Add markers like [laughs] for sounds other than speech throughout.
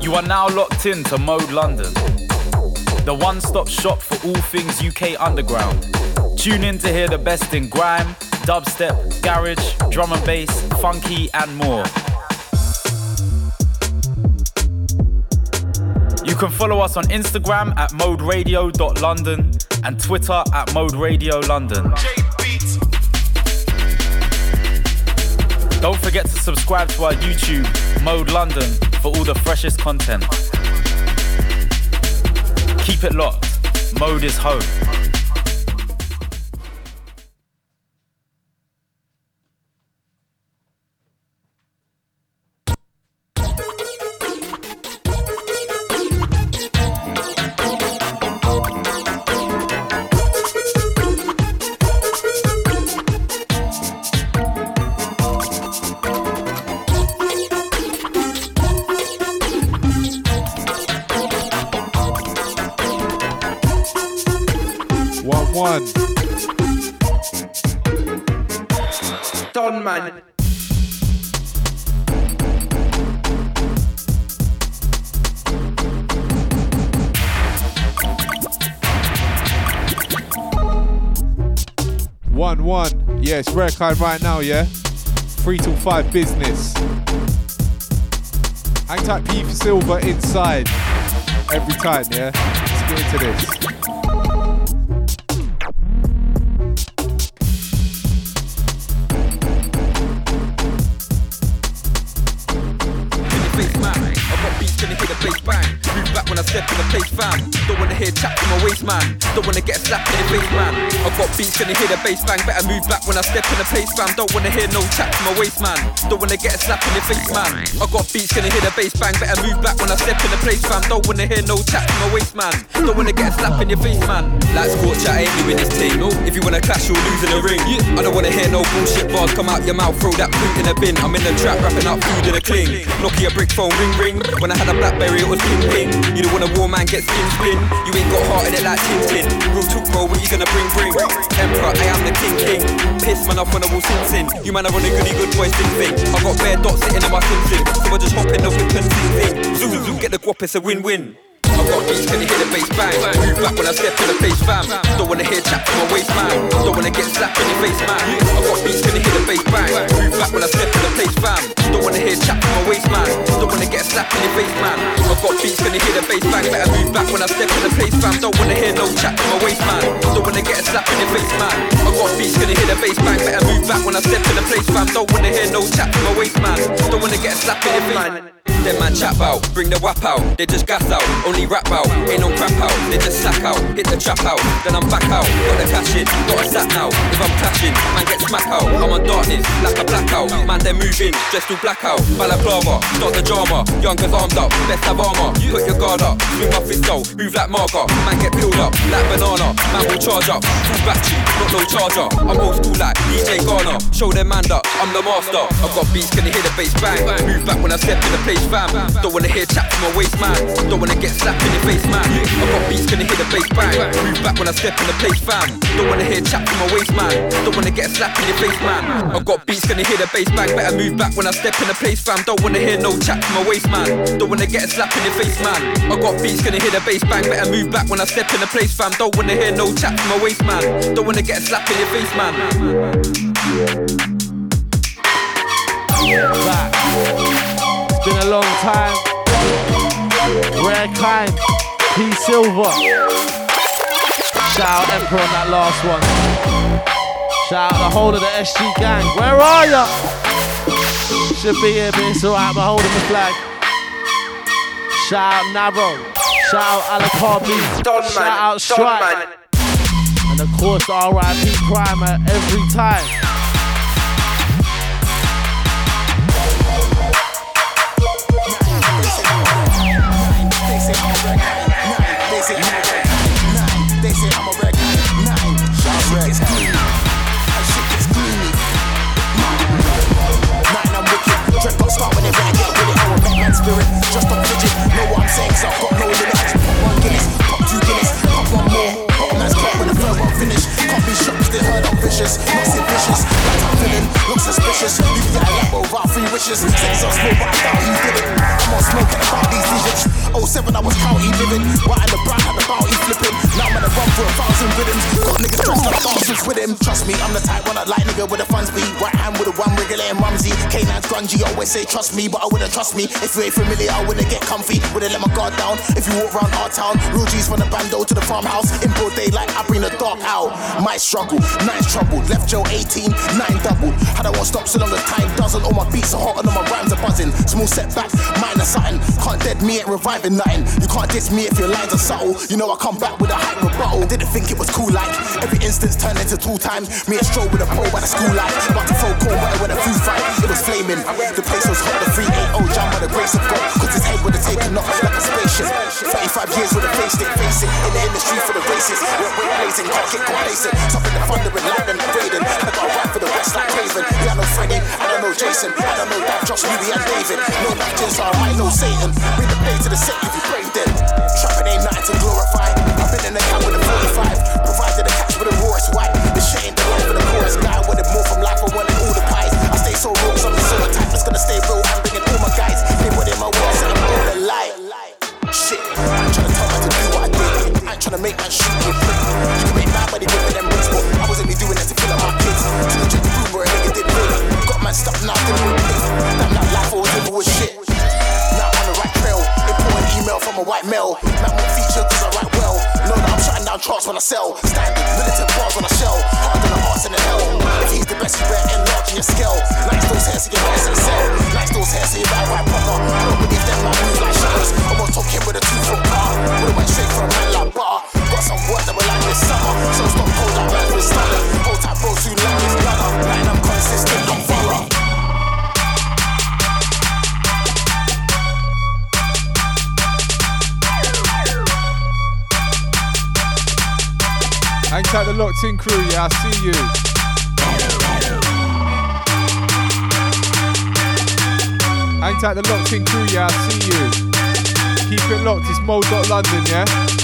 You are now locked in to Mode London, the one stop shop for all things UK underground. Tune in to hear the best in grime, dubstep, garage, drum and bass, funky, and more. You can follow us on Instagram at moderadio.london and Twitter at Mode Radio London. Don't forget to subscribe to our YouTube, Mode London, for all the freshest content. Keep it locked. Mode is home. Right now, yeah? Three till five business. Hang tight P for silver inside. Every time, yeah? Let's get into this. Man. Don't wanna get slapped in the face, man. I got beats, gonna hear the bass bang. Better move back when I step in the place, fam. Don't wanna hear no chat from my waist, man. Don't wanna get slapped in the face, man. I got beats, gonna hear the bass bang. Better move back when I step in the place, fam. Don't wanna hear no chat from my waist, man. Don't wanna get slapped in your face, man. Like scorch, I ain't doing this thing. If you wanna clash, you'll lose in the ring. I don't wanna hear no bullshit bars come out your mouth. Throw that boot in the bin. I'm in the trap, wrapping up food in a cling. Nokia brick phone, ring ring. When I had a Blackberry, it was ping ping. You don't wanna war man get skin spin. You ain't got heart in it like Tin Tin. Real talk, bro, what you gonna bring, bring? Emperor, I am the king, king. Piss man off when I will sin, sin. You man are on a goody good boy, sing, thing. I got bare dots sitting in my sin, sin. So I just hop in the whip and sing, sing. Zoo, zoo, get the guap, it's a win-win. I got beats, can you hear the bass bang? Move back when I step in the face, fam. Don't wanna hear chat from my waist, man. Don't wanna get slapped in your face, man. I got beats, can you hear the bass bang? Move back when I step in the place, fam. Don't wanna hear chat from my waist, man. Don't wanna get slapped in your face, man. I got beats, can you hear the bass bang? Better move back when I step in the place, fam. Don't wanna hear no chat from my waist, man. Don't wanna get slapped in your face, man. I got beats, can you hear the bass bang? Better move back when I step in the place, fam. Don't wanna hear no chat from my waist, man. Don't wanna get slapped in your face, man. Them man chat out, bring the wap out. They just gas out, only rap out. Ain't no crap out, they just sack out. Hit the trap out, then I'm back out. Got the cash in, got a sack now. If I'm clashing, man get smack out. I'm on darkness, like a blackout. Man, they're moving, dressed do blackout. Balaclava, start the drama. Youngers armed up, best have armor. Put your guard up, swing my fist out, move like marker. Man get peeled up, like banana. Man will charge up, full battery, not no charger. I'm old school like DJ Garner. Show them man up, I'm the master. I've got beats, can you hear the bass bang? Move back when I step in the place fam. Don't wanna hear chat from my waist, man. Don't wanna get slapped in your face, man. I got beats, gonna hear the bass bang. Move back when I step in the place, fam. Don't wanna hear chat from my waist, man. Don't wanna get slapped in your face, man. I got beats, gonna hear the bass bang. Better move back when I step in the place, fam. Don't wanna hear no chat from my waist, man. Don't wanna get slapped in your face, man. I got beats, gonna hear the bass bang. Better move back when I step in the place, fam. Don't wanna hear no chat from my waist, man. Don't wanna get slapped in your face, man. Back. It's been a long time. Rare kind. P Silver. Shout out Emperor on that last one. Shout out the whole of the SG gang. Where are ya? Should be here, but it's alright. I'm holding the flag. Shout out Naro. Shout out Alacar Shout out Strike. And of course, RIP Primer every time. Cause I've got no limit. Pop one Guinness, pop two Guinness, pop one more. Pop a man's clock when the third one finish. Can't be shocked they heard I'm vicious. Not vicious. Like suspicious. Leave the eye over three wishes. Sex on but I doubt you did it. I'm on smoke, about these leisure 07, I was county living. White and the brown had the bounty flipping. Now I'm gonna run for a thousand rhythms. Got niggas dressed up dancers with him. Trust me, I'm the type one that like nigga with the funds be. Right hand with a one regulating Mumsy. K9's grungy, always say trust me, but I wouldn't trust me. If you ain't familiar, I wouldn't get comfy. Wouldn't let my guard down. If you walk around our town, real G's from the bando to the farmhouse. In broad daylight, I bring the dark out. My struggle, nine's trouble. Left Joe 18, nine double. Had I won't stop so long as time doesn't. All my beats are hot and all my rhymes are buzzing. Small setback, minor something. Can't dead me, ain't reviving nothing. You can't diss me if your lines are subtle. You know I come back with a hype rebuttal. Didn't think it was cool like every instance turned into two times. Me and stroll with a pole by the school light. About to throw cold water when a food fight. It was flaming. The place was hot. The 380 jam by the grace of God. Cause his head would have taken off like a spaceship. 35 years with a face stick, face it. In the industry for the races. We're, we're blazing, can't get complacent. Something the thunder and lightning, raiding. I got a rap for the west like Raven. Yeah, I Freddy, I don't know Jason. I don't know that Josh, Ruby and David. No matches are, I know Satan. Bring the play to the set if you brave them. Trapping ain't nothing to glorify. I've been in the camp with a 45. Provided a catch with a Royce white. The shit ain't the life of the chorus guy. Wanted more from life, I wanted all the pies. I stay so real, so I'm so type that's gonna stay real. I'm bringing all my guys. They in my words and I'm all a lie. Shit, I ain't tryna tell man to do what I did. I ain't tryna make me a. You can make my money with them from a white male. Man won't feature cause I write well. Know that I'm shutting down charts when I sell. Standing, militant bars on a shell. Harder than the arts in the hell. If he's the best, you better enlarge in your scale. Nice those hairs, so you better sell. Nice those hairs, so you better write proper. I don't believe them man move like shutters. I'm gonna talk him with a two foot car. Would've went straight for a man like butter. Got some work that will land this summer. So stop cold like man with stunner. Hold tight, bro, soon land this gunner. Line I'm consistent, I'm Hang tight the locked in crew, yeah, I see you. Hang tight the locked in crew, yeah, I see you. Keep it locked, it's Mo.London, yeah?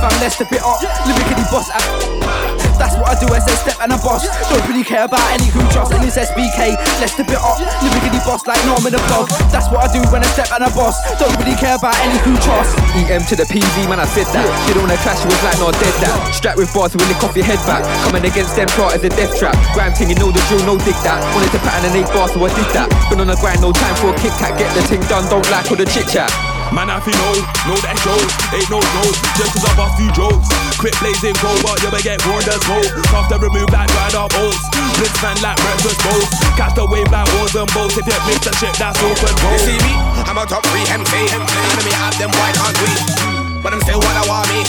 Fam, let's step it up. Lyrically boss. That's what I do as a step and a boss. Don't really care about any who just and it's SBK. Let's step it up. Lyrically boss like Norman the blog. That's what I do when I step and a boss. Don't really care about any who trust. EM to the PV, man, I said that. You don't wanna clash, was like, no, dead that. Strapped with bars, will lick off your head back. Coming against them, part as a death trap. Grime thing, you know the drill, no dig that. Wanted to pattern an eight bar, so I did that. Been on the grind, no time for a kick tack. Get the thing done, don't like all the chit chat. Man, I feel know, know that shows, ain't no joke. Just cause I bust few jokes. Quit blazing cold, but you be get warned as. Tough to remove like dried up oats. Blitz man like breakfast bowls. Catch the wave like oars and boats. If you miss the shit, that's open road. You see me? I'm a top three MC. Enemy have them, why can't we? But I'm still what I want me.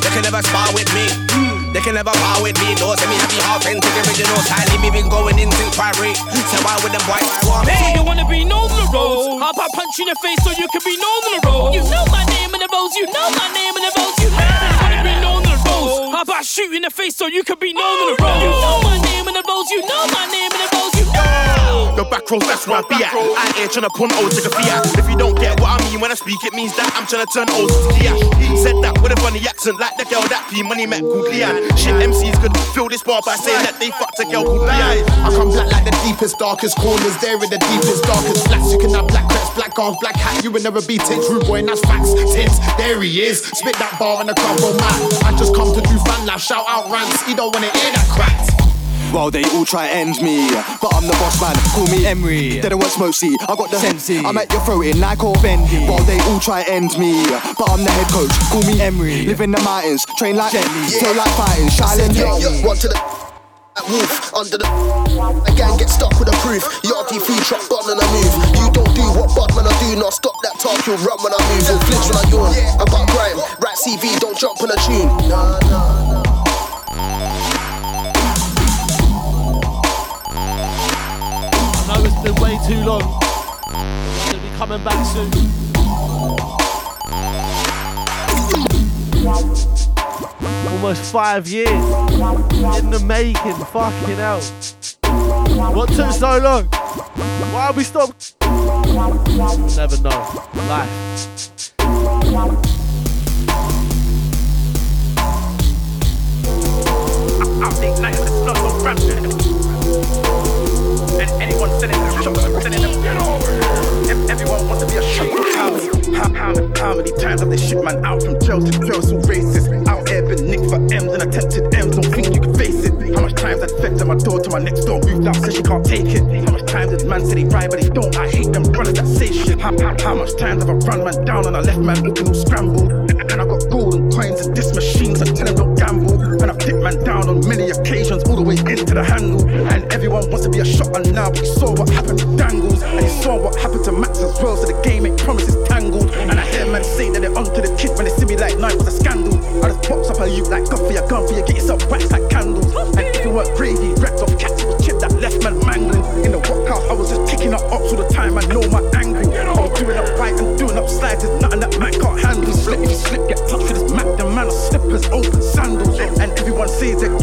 They can never spar with me. They can never bar with me. No, send me happy authentic original style. Me been going in since primary. So why would them boys want me? So you wanna be known on the roads? How about punch you in the face so you can be known on the road? You know my name in the roads, you know my name in the roads, you know. You wanna be known on the roads? How about shoot in the face so you can be known on the road? You know my name in the roads, you know my name in the back rows, that's where I be at. I ain't tryna punt O's to the fiat. If you don't get what I mean when I speak, it means that I'm tryna turn old to cash. Said that with a funny accent, like the girl that P Money met called. Shit, MCs could fill this bar by saying that they fucked a girl called Leanne. I come black like the deepest, darkest corners. There in the deepest, darkest flats. You can have black crepes, black arms, black hat. You will never be tits, rude boy, and that's facts. Tits, there he is. Spit that bar in the crumble oh mat. I just come to do fan laugh, shout out rants. You don't wanna hear that crap. Well, they all try end me, but I'm the boss man. Call me Emery. They don't want smoke, see. I got the Sensi. I'm at your throat in like or Bendy. Well, they all try end me, but I'm the head coach. Call me Emery. Live in the mountains, train like Jenny. Feel like fighting, silent Yo, yo, one to the that wolf under the again get stuck with a proof. Yardie free truck gone and I move. You don't do what Budman I do, not stop that talk. You'll run when I move. You'll flinch when I yawn. About grime, right CV, don't jump on a tune. Nah, nah, it's been way too long. Gonna be coming back soon. Almost five years in the making, fucking hell. What took so long? Why have we stopped? Never know. Life. night with a slug on rapture. And anyone them shots, sending them get over. Everyone wants to be a shot. How many, how, how, how many times have they shipped man out from jail to jail so racist? Out here been nicked for M's and attempted M's, don't think you can face it. How much times I fed to my door to my next door moved out, said she can't take it. How much times did man say they ride but they don't? I hate them brothers that say shit. How, how, how much times have I run man down and I left man looking all scrambled? And I got golden coins and this machines and tell them don't gamble. And I've dipped man down on many occasions, all the way into the handle. And everyone wants to be a shot and now, but you saw what happened to Dangles. And you saw what happened to Max as well, so the game ain't promises tangled. And I hear man say that they're onto the kid when they see me like night was a scandal. I just pops up a you like gun for your gun for you, get yourself waxed like candles. And if you weren't gravy, wrecked off cats with chip that left man mangled. In the workhouse, I was just kicking up ops all the time, I know my angle. I was doing up right and doing up slides, there's nothing that man can't handle. Slip, if you slip, get touched with this Mac, the man of slippers, open sandals. And everyone says they're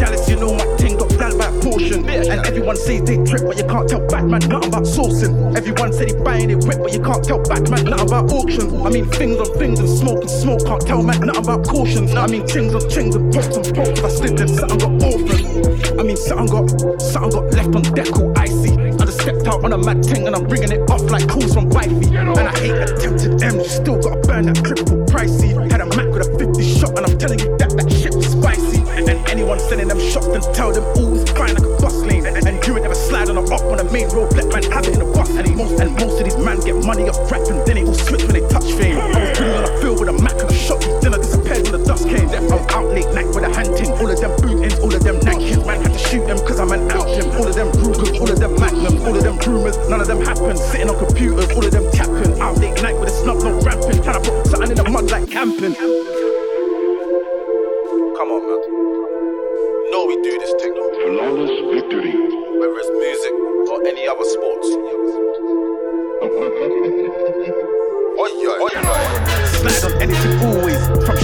portion. And everyone says they trip, but you can't tell Batman nothing about sourcing. Everyone said he buying it whip, but you can't tell Batman nothing about auction. I mean, things on things and smoke and smoke, can't tell man nothing about cautions. I mean, chings on chings and pokes and pokes, I slip then something got orphaned. I mean, something got, something got left on deck all icy. I just stepped out on a mad ting and I'm bringing it off like calls from wifey. And I hate attempted you still gotta burn that triple pricey. Anyone sending them shots, and tell them all it's fine like a bus lane. And, you ain't never slide on a up on the main road, let man have it in the bus. And most, and most of these man get money off rap and then they all switch when they touch fame. I was chilling on the field with a Mac and a shot, then I disappeared when the dust came. I was out late night with a hunting, all of them boot ends, all of them nankins. Man had to shoot them cause I'm an out. All of them Rugers, all of them Magnums, all of them rumors, none of them happen. Sitting on computers, all of them tapping. Out late night with a snub, no ramping. Trying to put something in the mud like camping. Do this thing. Flawless victory. Whether it's music or any other sports. [laughs] Slide on anything always. From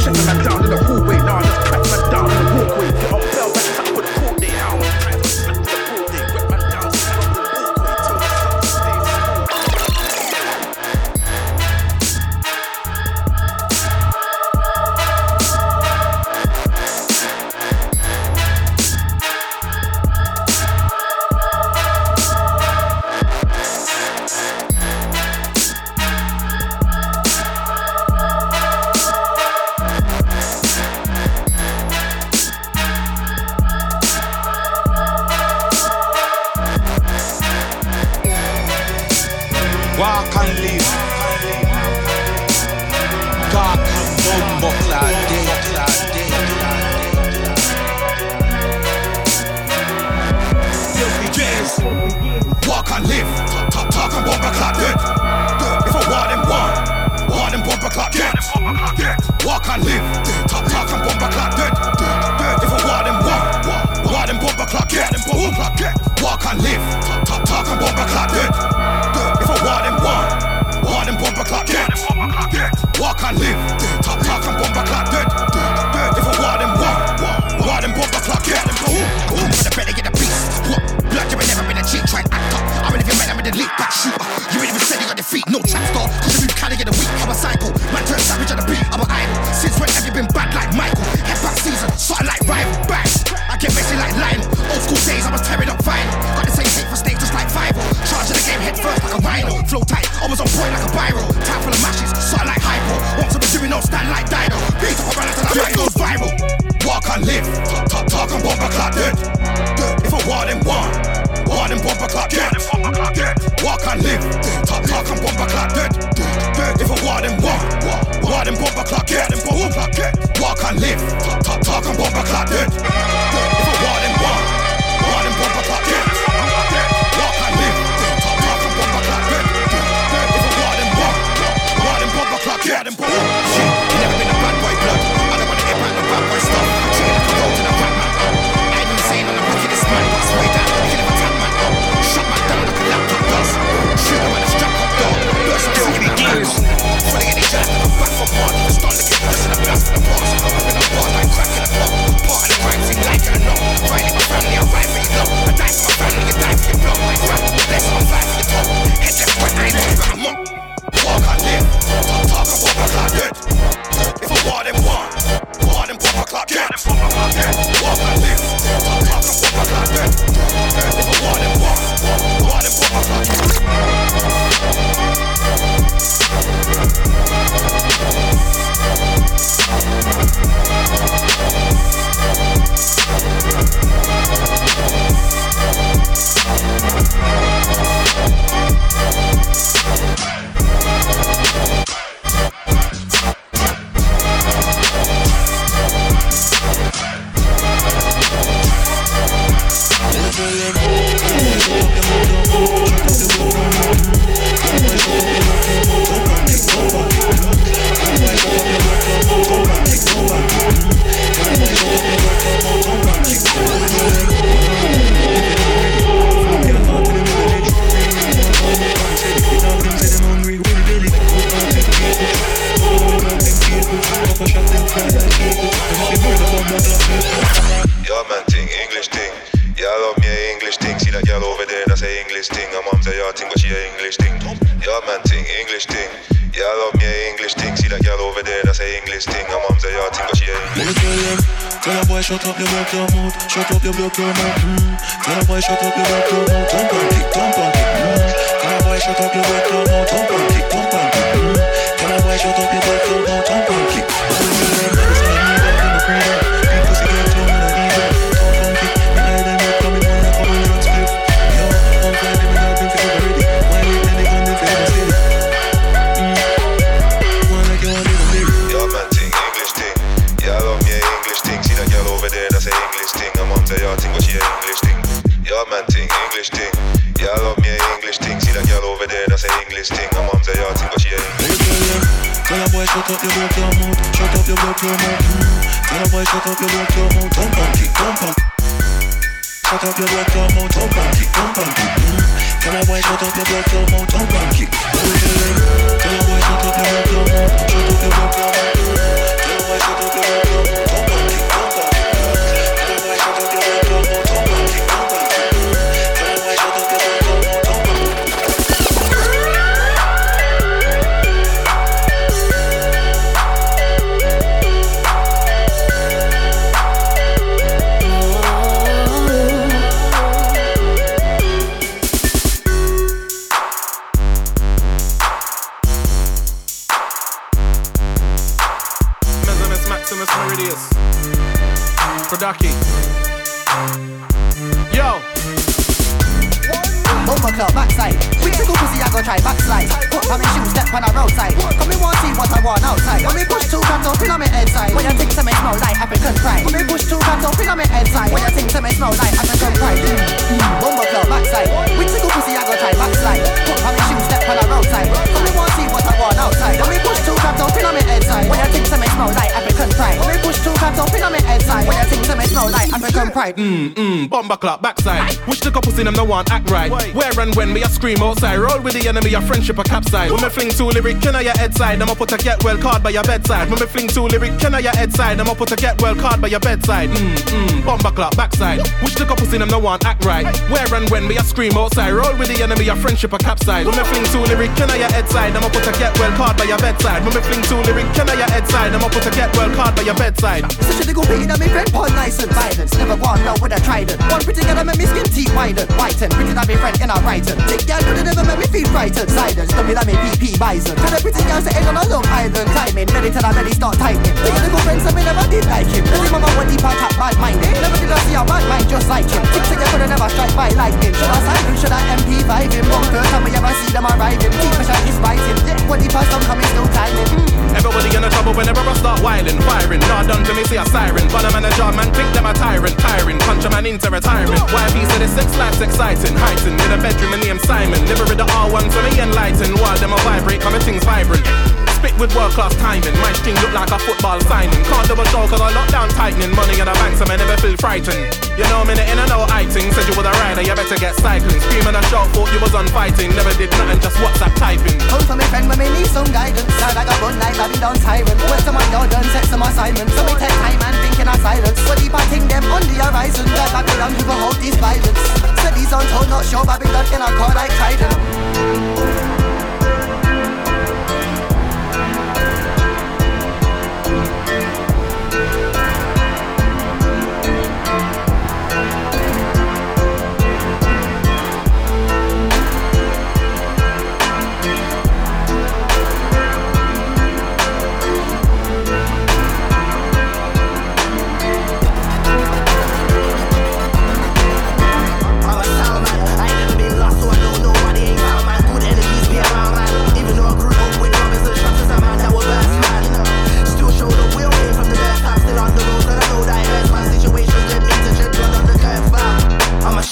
smell pride. Mmm, mmm, bomber clock backside. Wish the couple in them no one act right. Where and when me a scream outside. Roll with the enemy, a friendship a capside. When me fling two lyric, can I your head side? I'ma put a get well card by your bedside. When me fling two lyric, can I your head side? I'ma put a get well card by your bedside. Mmm, mmm, bomber clock backside. Wish the couple in them no one act right. Where and when me a scream outside. Roll with the enemy, a friendship a capside. When me fling two lyric, can I your head side? I'ma put a get well card by your bedside. When me fling two lyric, can I your head side? I'ma put a get well card by your bedside. So should they go beating on me friend Paul nice and violence Never want no with a trident One pretty girl make me skin teeth widen Whiten, pretty than me friend in a writing Take girl could never make me feel frightened Silence, don't be like me PP bison. Tell the pretty girl sitting on a long island Climbing, ready till I really start tightening. Take the good friends and me never did like him. Him mama when deep and tap bad minded Never did I see a bad mind just like him. Thinks that you could never strike by lightning. Should I sign him, should I MP5 him One first time we ever see them arriving. Deep pressure is biting. Yeah, when the first time coming still climbing. Mm. Everybody in the trouble whenever I start whiling, firing. Not done to me, see a siren. But a manager, man, think them a tyrant, tiring. Punch a man into retirement. YB said the sex life's exciting, heightened. In a bedroom, and name Simon. Never read the R1 to me enlightened. While them a vibrate, coming things vibrant. Spit with world class timing. My string look like a football signing. Can't double show cause I lock down tightening. Money in the bank, so I never feel frightened. You know, me in and out iting. Said you was a rider, you better get cycling. Screaming a shot, thought you was on fighting. Never did nothing, just WhatsApp typing. Come for me friend when me need some guidance I got one night, I be down siren Went to my door, done set some assignments So me take time and think in a silence What deep I think them on the horizon That Babylon who gon' hold this violence Said these untold, not sure Babylon in a car like Trident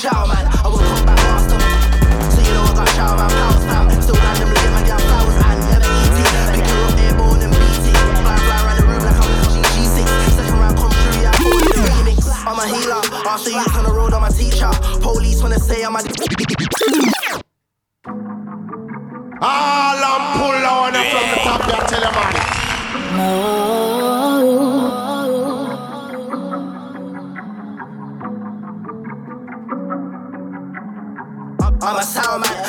shower man. I will come back master. So you know I got shower man, powers fam. Still randomly get my gal flowers and never eat it. Pick her up airborne and beat it. Fly fly around the room like I'm GG6. Second round come through, yeah, I'm the remix. I'm a healer. After you on the road, I'm a teacher. Police wanna say I'm a. All I'm pull on from the top, yeah, tell your man.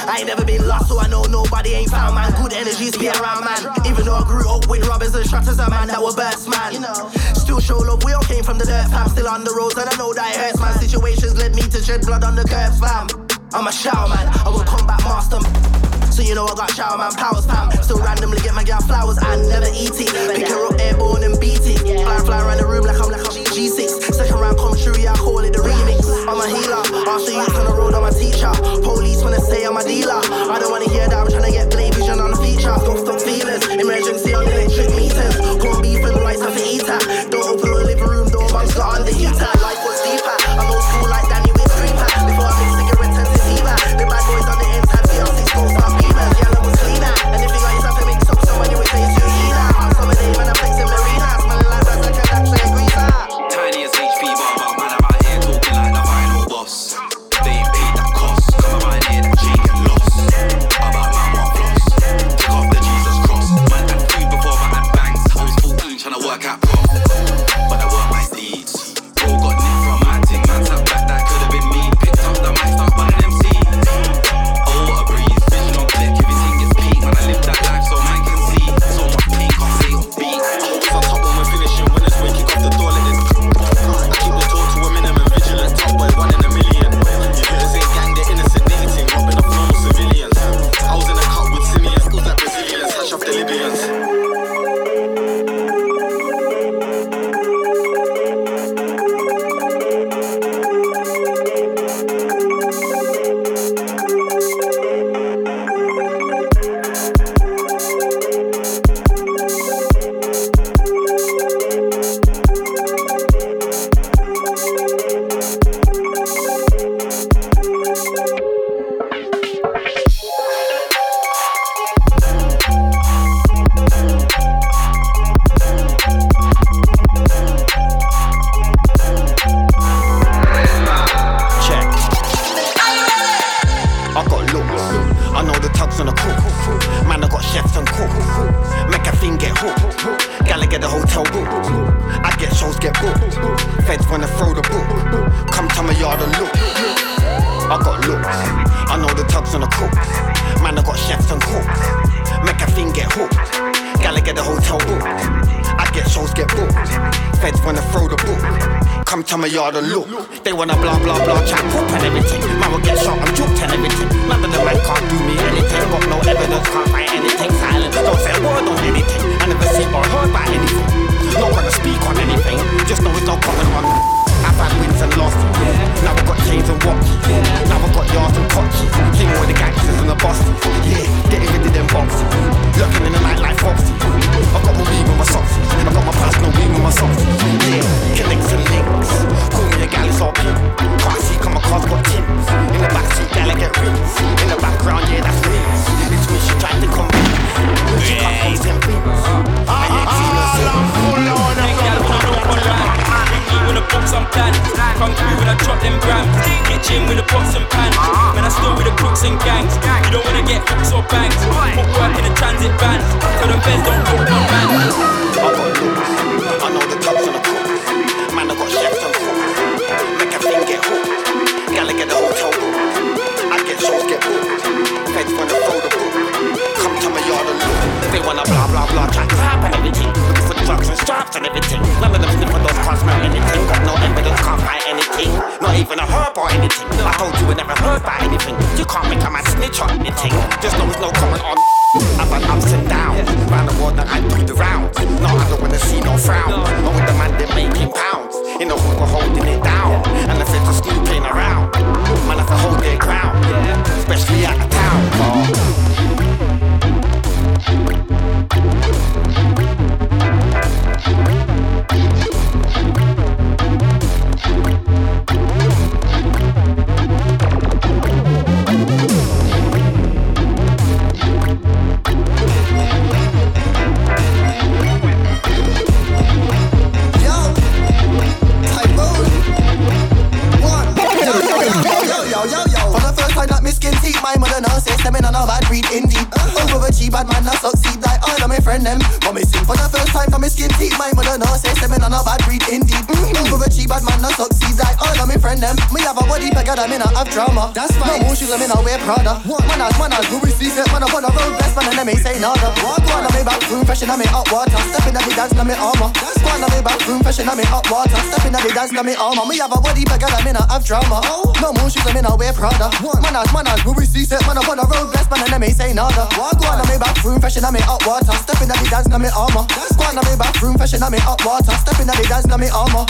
I ain't never been lost, so I know nobody ain't found man. Good energies be around man. Even though I grew up with robbers and shutters, a man that were burst man. You know. Still show love, we all came from the dirt, fam. Still on the roads, and I know that it hurts, man. Situations led me to shed blood on the curb, fam. I'm a shower man, I will combat master. So you know I got shower man powers, fam. Still randomly get my girl flowers and never eat it. Pick her up airborne and beat it. Fly, fly around the room like I'm like I'm G6. Second round commentary, I call it the remix. I'm a healer. After you on the road, I'm a teacher. Police wanna say I'm a dealer. I don't wanna hear that. I'm trying to get play vision on the feature. Don't stop feelings. Emergency on electric meters. Corn beef and rice have to eat that. A body bigger than me have drama. That's fine. No more shoes, me not wear Prada. Man, as man, as Louis C. Man, on the road, best man, and them ain't say nada. Walk on me back room, fresh in me hot water. Step in the dance, na me armor. That's one of me back room, fresh in me hot water. Step in the dance, na me armor. Me have a body bigger than me not have drama. No more shoes, me not wear Prada. Man, as man, as Louis C. Man, on the road, best man, and them ain't say nada. Walk on me back room, fresh in me hot water. Step in the dance, na me armor. That's one of me back room, fresh in me hot water. Step in the dance, na me armor.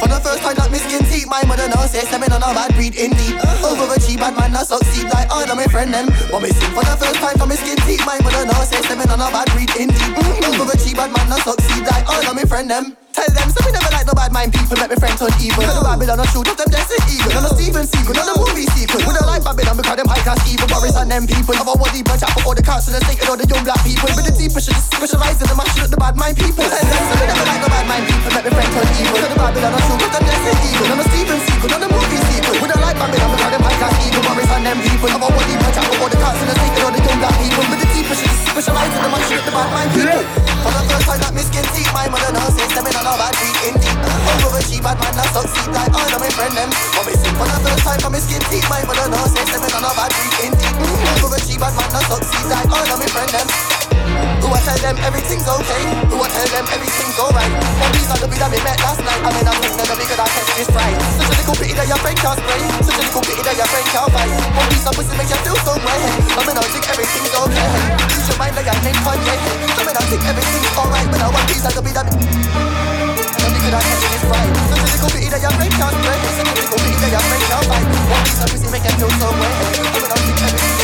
For the first time that me skin teeth, my mother now says I'm on a bad breed indeed. Overachieve, bad man, I succeed like all of my friend them. But me sing for the first time for me skin teeth, my mother now says I'm on a bad breed indeed. Overachieve, bad man, I succeed like all of my friend them. Tell them, so we never like no bad mind people, make me friends turn evil. Tell the Babylon, I shoot up them desert eagle. None of Steven Seagal, none of movie sequel. We don't like Babylon because them high class evil. Boris and them people a body bunch out for all the council and state and all the young black people. But the deeper should specialize in the mashing up the bad mind people. Tell them, so we never like no bad mind people, make me friends turn evil. Tell the Babylon, I shoot up them desert eagle. None of Steven Seagal, none of movie sequel. We don't like Babylon because them high class evil. Boris and them people a body bunch out for all the council and state and all the young black people. But the deeper should specialize in the mashing up the bad mind people. For the first time that me skin teeth, my mother now says them in a bad breed indeed. Overachieve, bad man, I succeed like all of my friend them. But me sing for the first time for me skin teeth, my mother now says them in a bad breed indeed. Overachieve, bad man, I succeed like all of my friend them. Who I tell them everything's okay? Who I tell them everything's alright? One these the beat that we met last night. I mean, I'm thinking that because I catch this right. Such a little pity that your friend can't spray. Such a little pity that your friend can't fight. One piece of pussy makes you feel so way. I mean, I think everything's okay. Use your mind like I named Kanye. I mean, I think everything's alright. But I want these the beat that because I catch this right. Such a little pity that your friend can't spray. Such a little pity that your friend can't fight. One piece of pussy make you feel so way. I mean, I think everything's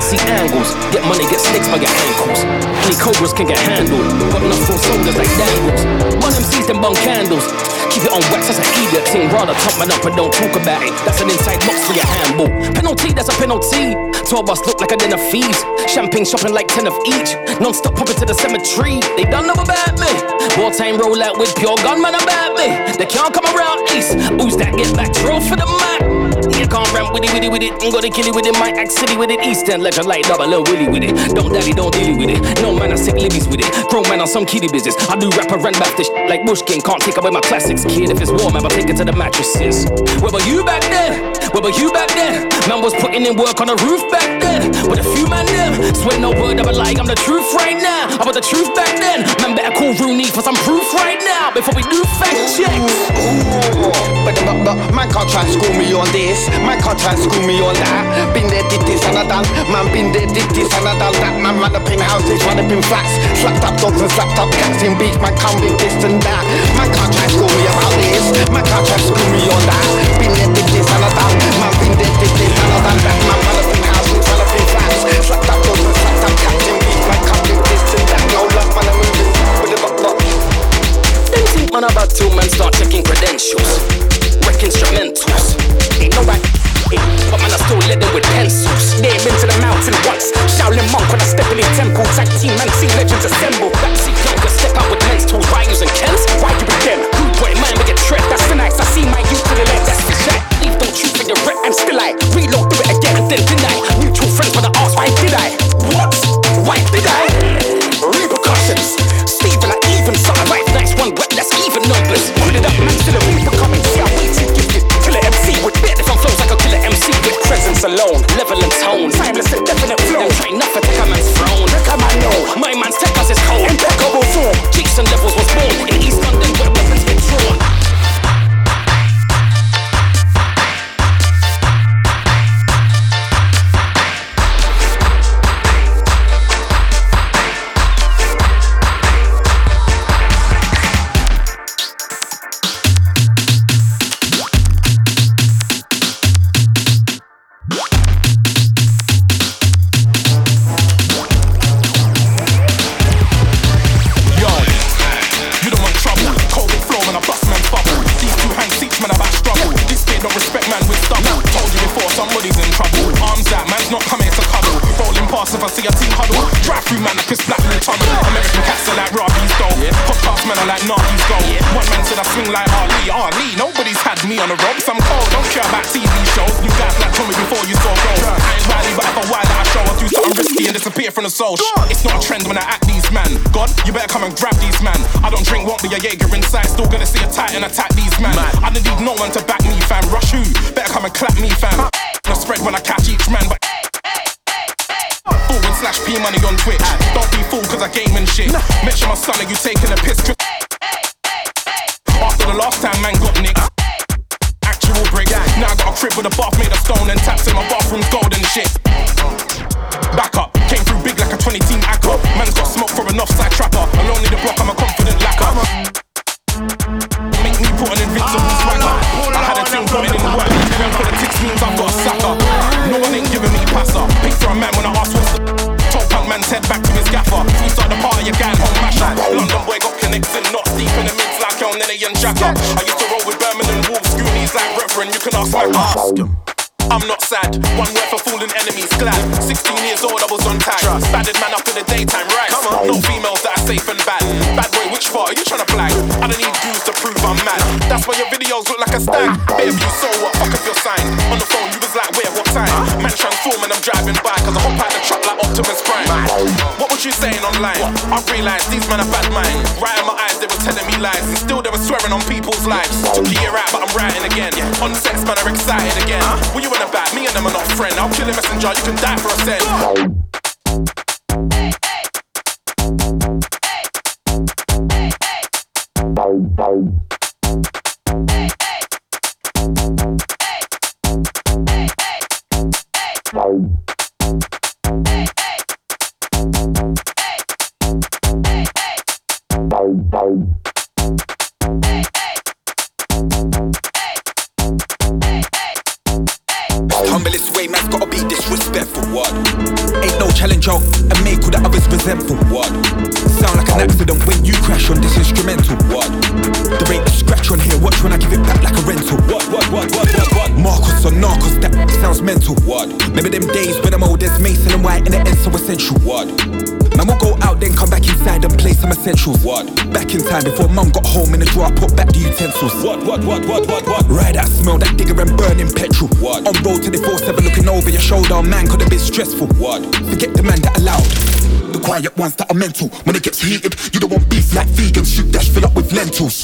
can see angles. Get money, get snakes by your ankles. Any cobras can get handled. Got enough for soldiers like dangles. One MCs them bun candles. Keep it on wax, that's an idiot thing. Rather top man up and don't talk about it. That's an inside box for your handball. Penalty, that's a penalty. Twelve us look like a den of thieves. Champagne shopping like ten of each. Non-stop popping to the cemetery. They don't know about me. Wartime roll out with pure gunman about me. They can't come around east. Who's that? Get back, draw for the mat. Can't ramp with it, with it, with it. I'm gonna kill it with it. My act city with it. East End legend like double Lil Willie with it. Don't daddy, don't deal with it. No man, I sick libbies with it. Grown man on some kiddie business. I do rap and run back this shit like Bush King. Can't take away my classics, kid. If it's warm, I'ma take it to the mattresses. Where were you back then? Where were you back then? Man was putting in work on the roof back then. With a few man them. Swear no word of a lie, I'm the truth right now. I was the truth back then. Man better call Rooney for some proof right now. Before we do fact checks. But, but, but man can't try and school me on this. Man can't school me on that. Been there, did this and I done. Man been there, did this and I done that. Man run up in houses, run up in flats. Slapped up dogs and slapped up cats in beach. Man come with this and that. Man can't school me about this. Man can't school me on that. Been there, did this and I done. Man been there, did this and I done that. Man run up in houses, run up in flats. Slapped up dogs and slapped up cats in beach. Man come with this and that. No love, man, I'm moving. With the buck, buck. Them think man about two man start checking credentials. Wreck instrumentals. Ain't no right. But man, I still led them with pencils. They been to the mountain once. Shaolin monk when I step in his temple. Tag team man, see legends assemble. Backseat younger, step out with men's tools. Why and Kens? Why you with them? Good boy, man, we get tripped. That's the nice. I see my youth to the left. That's the shit. Leave don't shoot for your rep and still I reload, do it again and then deny. Mutual friends for the arse. Why did I? What? Why did I? Repercussions. Steven, I even saw life nice one wet. That's even numbers. Put it up, man, to the with alone, level and tone. Timeless and definite flow. Them try nothing to take a man's throne. Look at my know. My man's tech is cold. Impeccable form. Cheeks and left men are bad mind. Right in my eyes, they were telling me lies. And still they were swearing on people's lives. Took a year out, but I'm writing again. On sex, man, are excited again. What you on about? Me and them are not friends. I'll kill a messenger, you can die for a cent mental. When it gets heated, you don't want beef like vegans. Shoot dash fill up with lentils.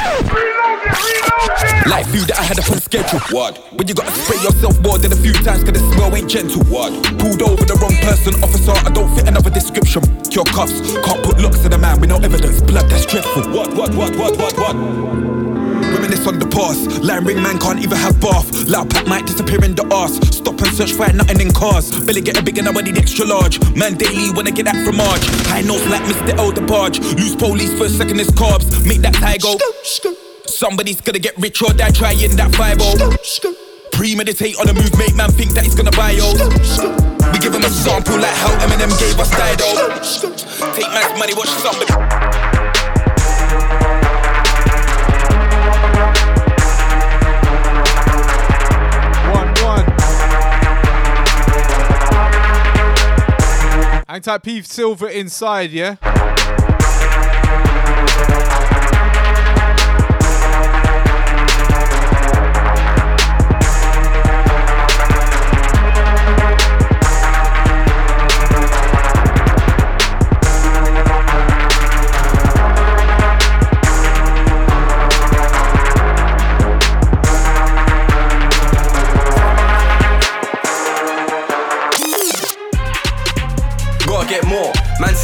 Like food that I had up on schedule. What? When you gotta spray yourself more than a few times, cause the smell ain't gentle. What? Pulled over the wrong person, officer. I don't fit another description. Cure cuffs, can't put locks in a man with no evidence. Blood that's dreadful. What? What? What? What? What? What? Line ring man can't even have bath. Loud pack might disappear in the arse. Stop and search, find nothing in cars. Belly getting big and I need extra large. Man daily when I get that from Marge. High notes like Mr. Elder Barge. Loose police first, second is carbs. Make that tie go. Somebody's gonna get rich or die trying that 5 Premeditate on the move, make man think that he's gonna buy yo. We give him a sample like how Eminem gave us Dido. Take man's money, watch somebody. Hang tight, P Silver inside, yeah?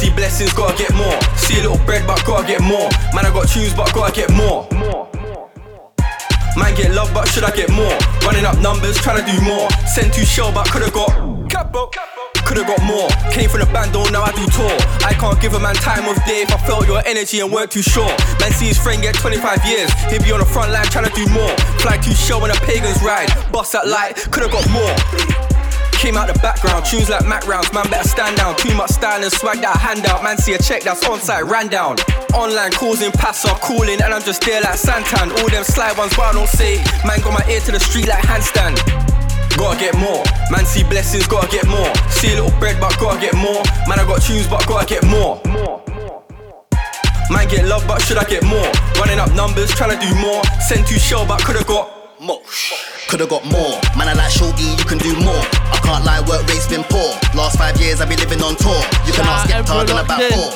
See blessings, gotta get more. See a little bread, but gotta get more. Man, I got tunes, but gotta get more. Man, get love, but should I get more? Running up numbers, trying to do more. Sent to shell, but could've got. Could've got more. Came from the band, though, now I do tour. I can't give a man time of day if I felt your energy and weren't too sure. Man, see his friend get 25 years. He'll be on the front line trying to do more. Fly to show when the pagans ride. Bust that light, could've got more. Came out the background, tunes like Mac rounds, man better stand down. Too much style and swag that hand out, man see a check that's on site, ran down. Online causing passer, calling, and I'm just there like Santan. All them sly ones, but I don't say. Man got my ear to the street like handstand. Gotta get more, man see blessings, gotta get more. See a little bread, but gotta get more. Man, I got tunes, but gotta get more. Man get love, but should I get more? Running up numbers, trying to do more. Send to show, but could've got Could've got more. Man, I like shorty, you can do more. I can't lie, work rate's been poor. Last five years I've been living on tour. You can ask Skepta, done about four.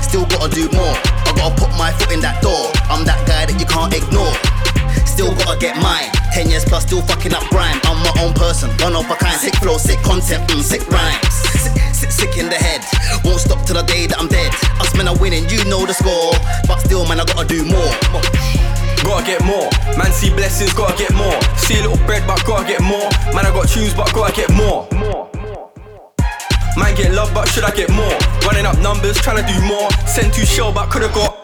Still gotta do more. I gotta put my foot in that door. I'm that guy that you can't ignore. Still gotta get mine. Ten years plus, still fucking up grime. I'm my own person, one of a kind. Sick flow, sick content, mm, sick rhymes. Sick, sick, sick in the head. Won't stop till the day that I'm dead. Us men are winning, you know the score. But still, man, I gotta do more. Gotta get more. Man, see blessings, gotta get more. See a little bread, but gotta get more. Man, I got tunes, but gotta get more. More. Man, get love, but should I get more? Running up numbers, trying to do more. Send to show, but could've got.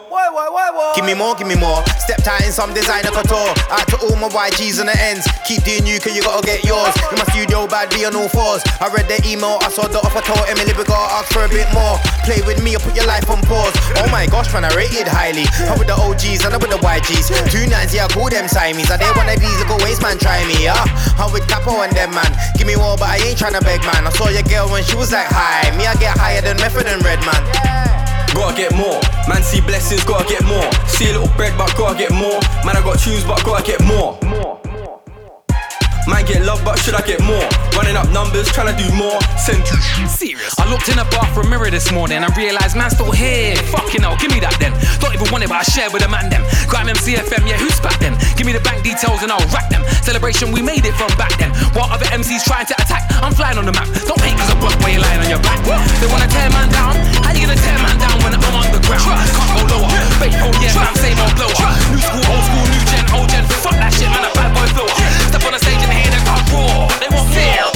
Give me more, give me more. Step tight in some designer couture. Out to all my YGs on the ends. Keep doing you, cause you gotta get yours. In my studio, bad be on all fours. I read the email, I saw the offer, told Emily we gotta ask for a bit more. Play with me or put your life on pause. Oh my gosh, man, I rated highly. I'm with the OGs and I'm with the YGs. Two nines, yeah, I call them Siamese. Are they one of these little waste man try me, yeah? I'm with Capo and them, man. Give me more, but I ain't tryna beg, man. I saw your girl when she was like, hi. Me, I get higher than Method and Red, man. Gotta get more. Man, see blessings, gotta get more. See a little bread, but gotta get more. Man, I got tunes, but gotta get more. more. Man, get love, but should I get more? Running up numbers, trying to do more. Send to Serious. I looked in a bathroom mirror this morning and realised man's still here. Fucking hell, give me that then. Don't even want it, but I share with a man them. Grime MCFM, yeah, who's back them? Give me the bank details and I'll rack them. Celebration, we made it from back then. While other MCs trying to attack, I'm flying on the map. Don't hate cause I block while you're lying on your back. They wanna tear man down. How you gonna tear man down when I'm on the ground? Can't go lower. Fake, oh yeah, man, same old blower. New school, old school, new gen, old gen. Fuck that shit, man, a bad boy flower. Step on the stage and the crowd roar. They won't feel.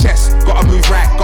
Chess. Gotta move right, gotta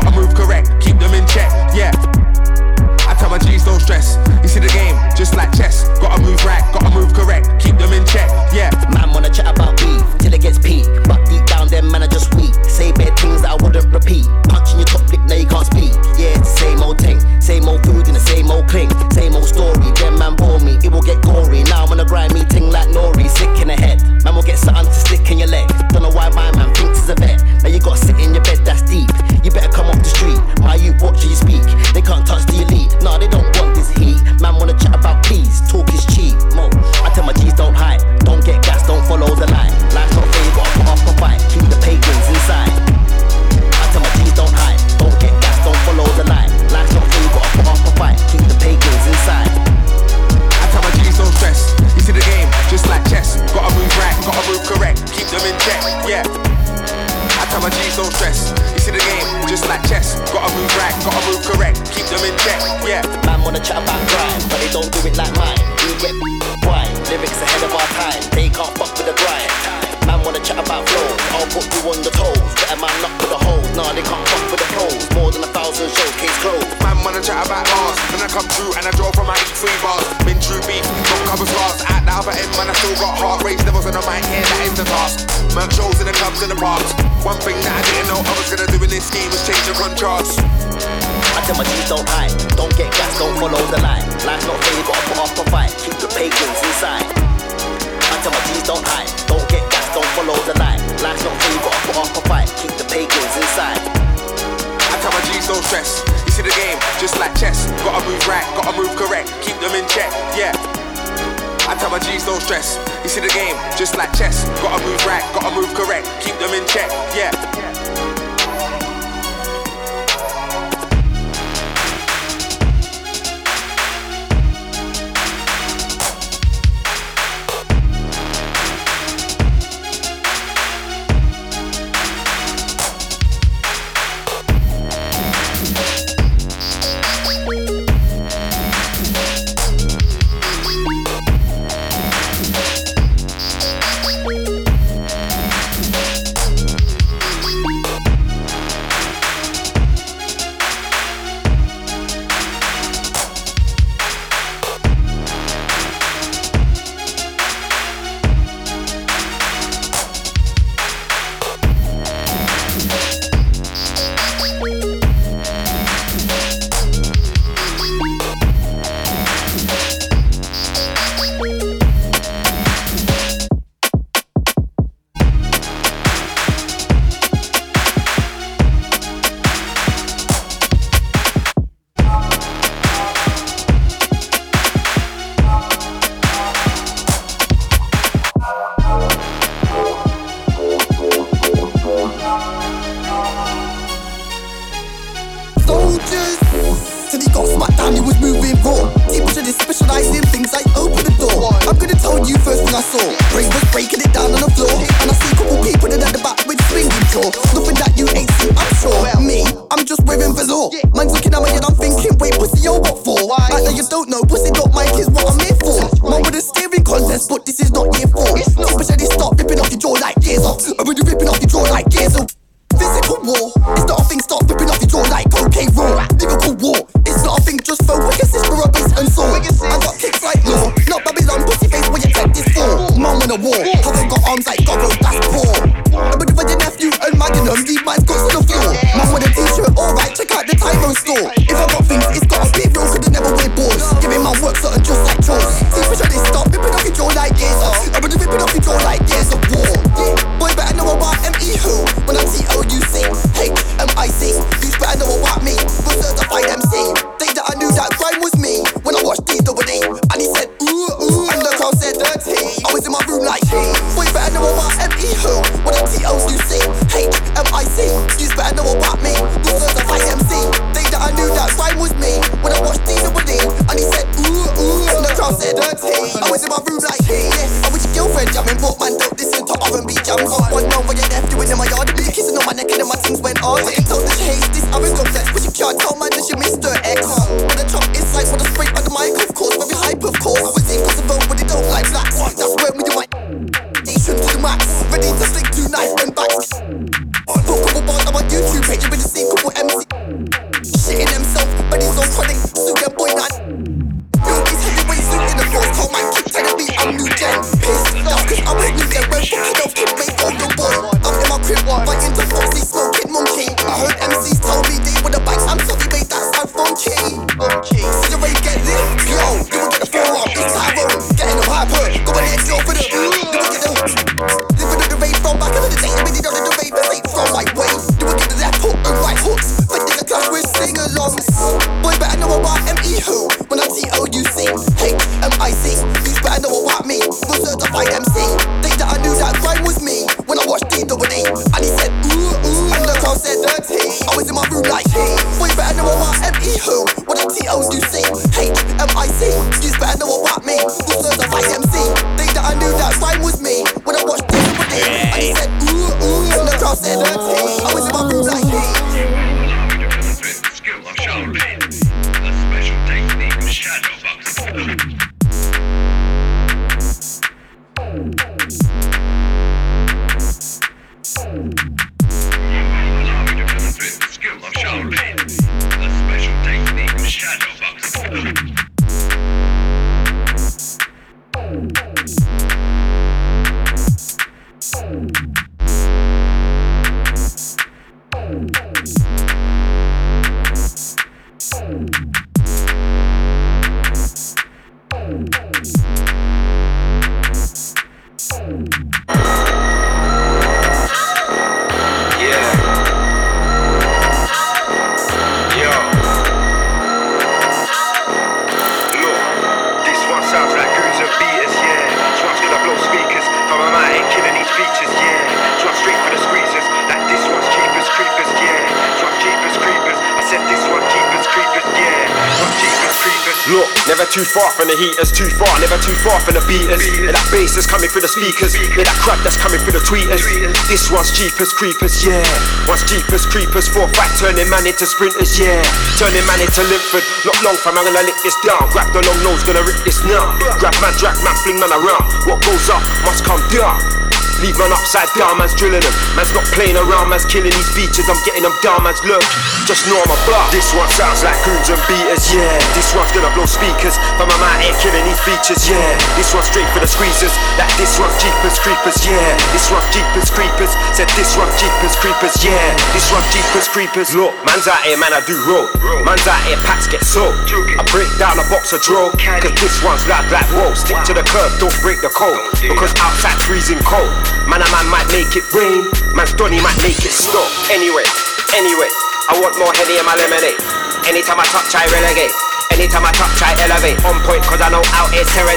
heaters, too far, never too far from the beaters. And that bass is coming through the speakers, yeah, that crap that's coming through the tweeters. This one's cheapest creepers, yeah. One's cheapest creepers, four five, turning man into sprinters, yeah. Turning man into Linford, not long from I'm gonna lick this down. Grab the long nose, gonna rip this now. Grab man, drag man, fling man around. What goes up must come down. Leave man upside down, man's drilling them. Man's not playing around, man's killing these features. I'm getting them down, man's look. Just know I'm a block. This one sounds like goons and beaters, yeah. This one's gonna blow speakers. From my mind, ain't killing these features, yeah. This one's straight for the squeezers. Like this one's jeepers, creepers, yeah. This one's jeepers, creepers. Said this one's jeepers, creepers, yeah. This one's jeepers, creepers. Look, man's out here, man, I do roll. Man's out here, packs get sold. I break down a box of draw. Cause this one's like black roll. Stick to the curb, don't break the code. Because outside freezing cold. Man, a man might make it rain. Man's Donny might make it stop. Anyway, anyway, I want more Henny in my lemonade. Anytime I touch, I relegate. Anytime I touch, I elevate. On point, cause I know out here's terror.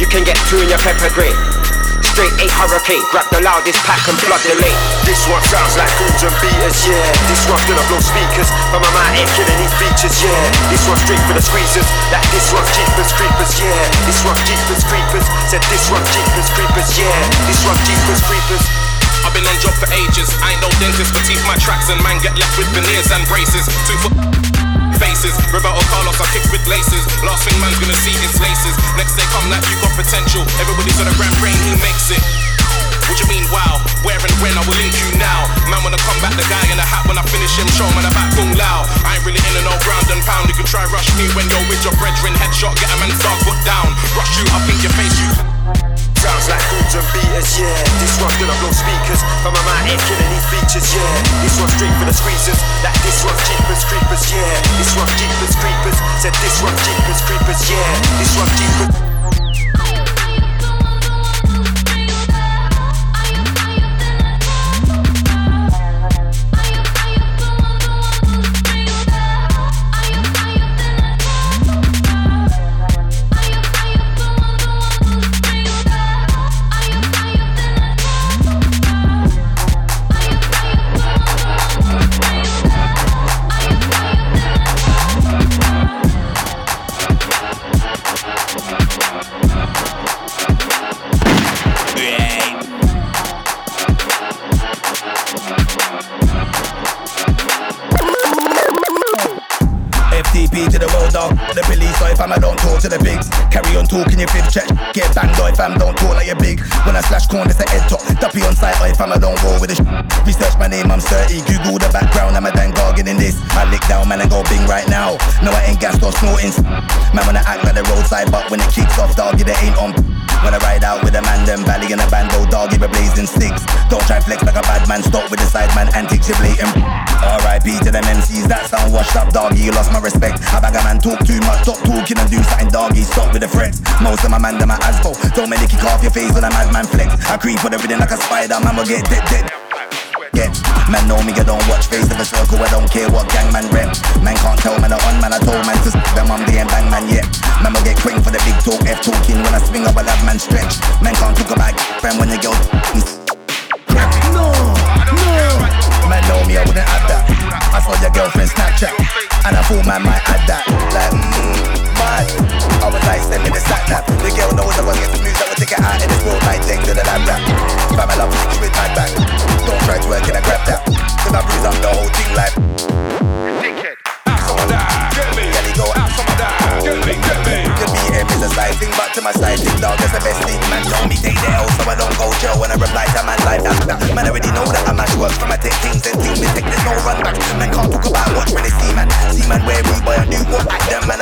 You can get two in your pepper grade. Straight eight hurricane, grab the loudest pack and flood the lane. This one sounds like goons and beaters, yeah. This one's gonna blow speakers, but my mind ain't killing these features, yeah. This one's straight for the squeezers, like this one's jeepers creepers, yeah. This one's jeepers creepers, said this one's jeepers creepers, yeah. This one's jeepers creepers. I've been on job for ages. I ain't no dentist, but teeth my tracks and man get left with veneers and braces. Two foot faces. Roberto Carlos, I kick with laces. Last thing man's gonna see is laces. Next day come like you got potential. Everybody's on a grand brain, who makes it? What you mean, wow? Where and when I will link you now? Man, wanna come back the guy in the hat when I finish him, show man about boom loud. I ain't really in and no ground and pound. You can try rush me when you're with your brethren. Headshot, get a man start foot down. Rush you I in your face, you. Sounds like goons and beaters, yeah. This one's gonna blow speakers. From my mind, killing these features, yeah. This one's straight for the squeezers. Like this one's jeepers, creepers, yeah. This one's jeepers, creepers. Said this one's jeepers, creepers, yeah. This one's jeepers. To the pigs. Carry on talking your fifth check. Get banged, or if I'm, don't talk like you're big. When I slash corn, it's a head top. Duppy on site, or if I'm, I don't roll with the sh- Research my name, I'm 30. Google the background, I'm a dang gargan in this. I lick down, man, and go bing right now. No, I ain't gassed or snorting. Man, when I act like the roadside, but when it kicks off, dog, it ain't on. When I ride out with a man, them valley in a bando, dog, give a blazing six. Don't try flex like a bad man, stop with the side man, antics, you blatant. RIP to them MCs that sound washed up, doggy, you lost my respect. I bag a man talk too much, stop talking and do something, doggy, stop with the threats. Most of my man, them are asphalt. Don't make it kick off your face when a madman flex. I creep with everything like a spider, man will get dead, dead. Get man know me, I don't watch face of a circle. I don't care what gang man rep. Man can't tell man I on man. I told man to s- them I'm the end bang man yet. Man will get cring for the big talk. F talking when I swing up, I have man stretch. Man can't talk about friend when you go. No, no. Man know me, I wouldn't have that. I saw your girlfriend Snapchat, and I thought man might add that. Like, mm, mad. I was like, the sat nav. The girl knows I was get some news that will take it out in this world. Like, take to the lab rap. Fam, I love to with my back. Don't try to work and I grab that. Cause I bruise up the whole thing like. Dickhead. Some of that. Get me. Get me go. Some of that. Get me. Get me. To my side, this dog is the best thing. Man told me they there, so I don't go Joe. When I reply to my life after. Man already know that I'm mash work From my take things and team mistake. There's no run back. Man can't talk about watch when they see man. See man where we boy a new one back then man.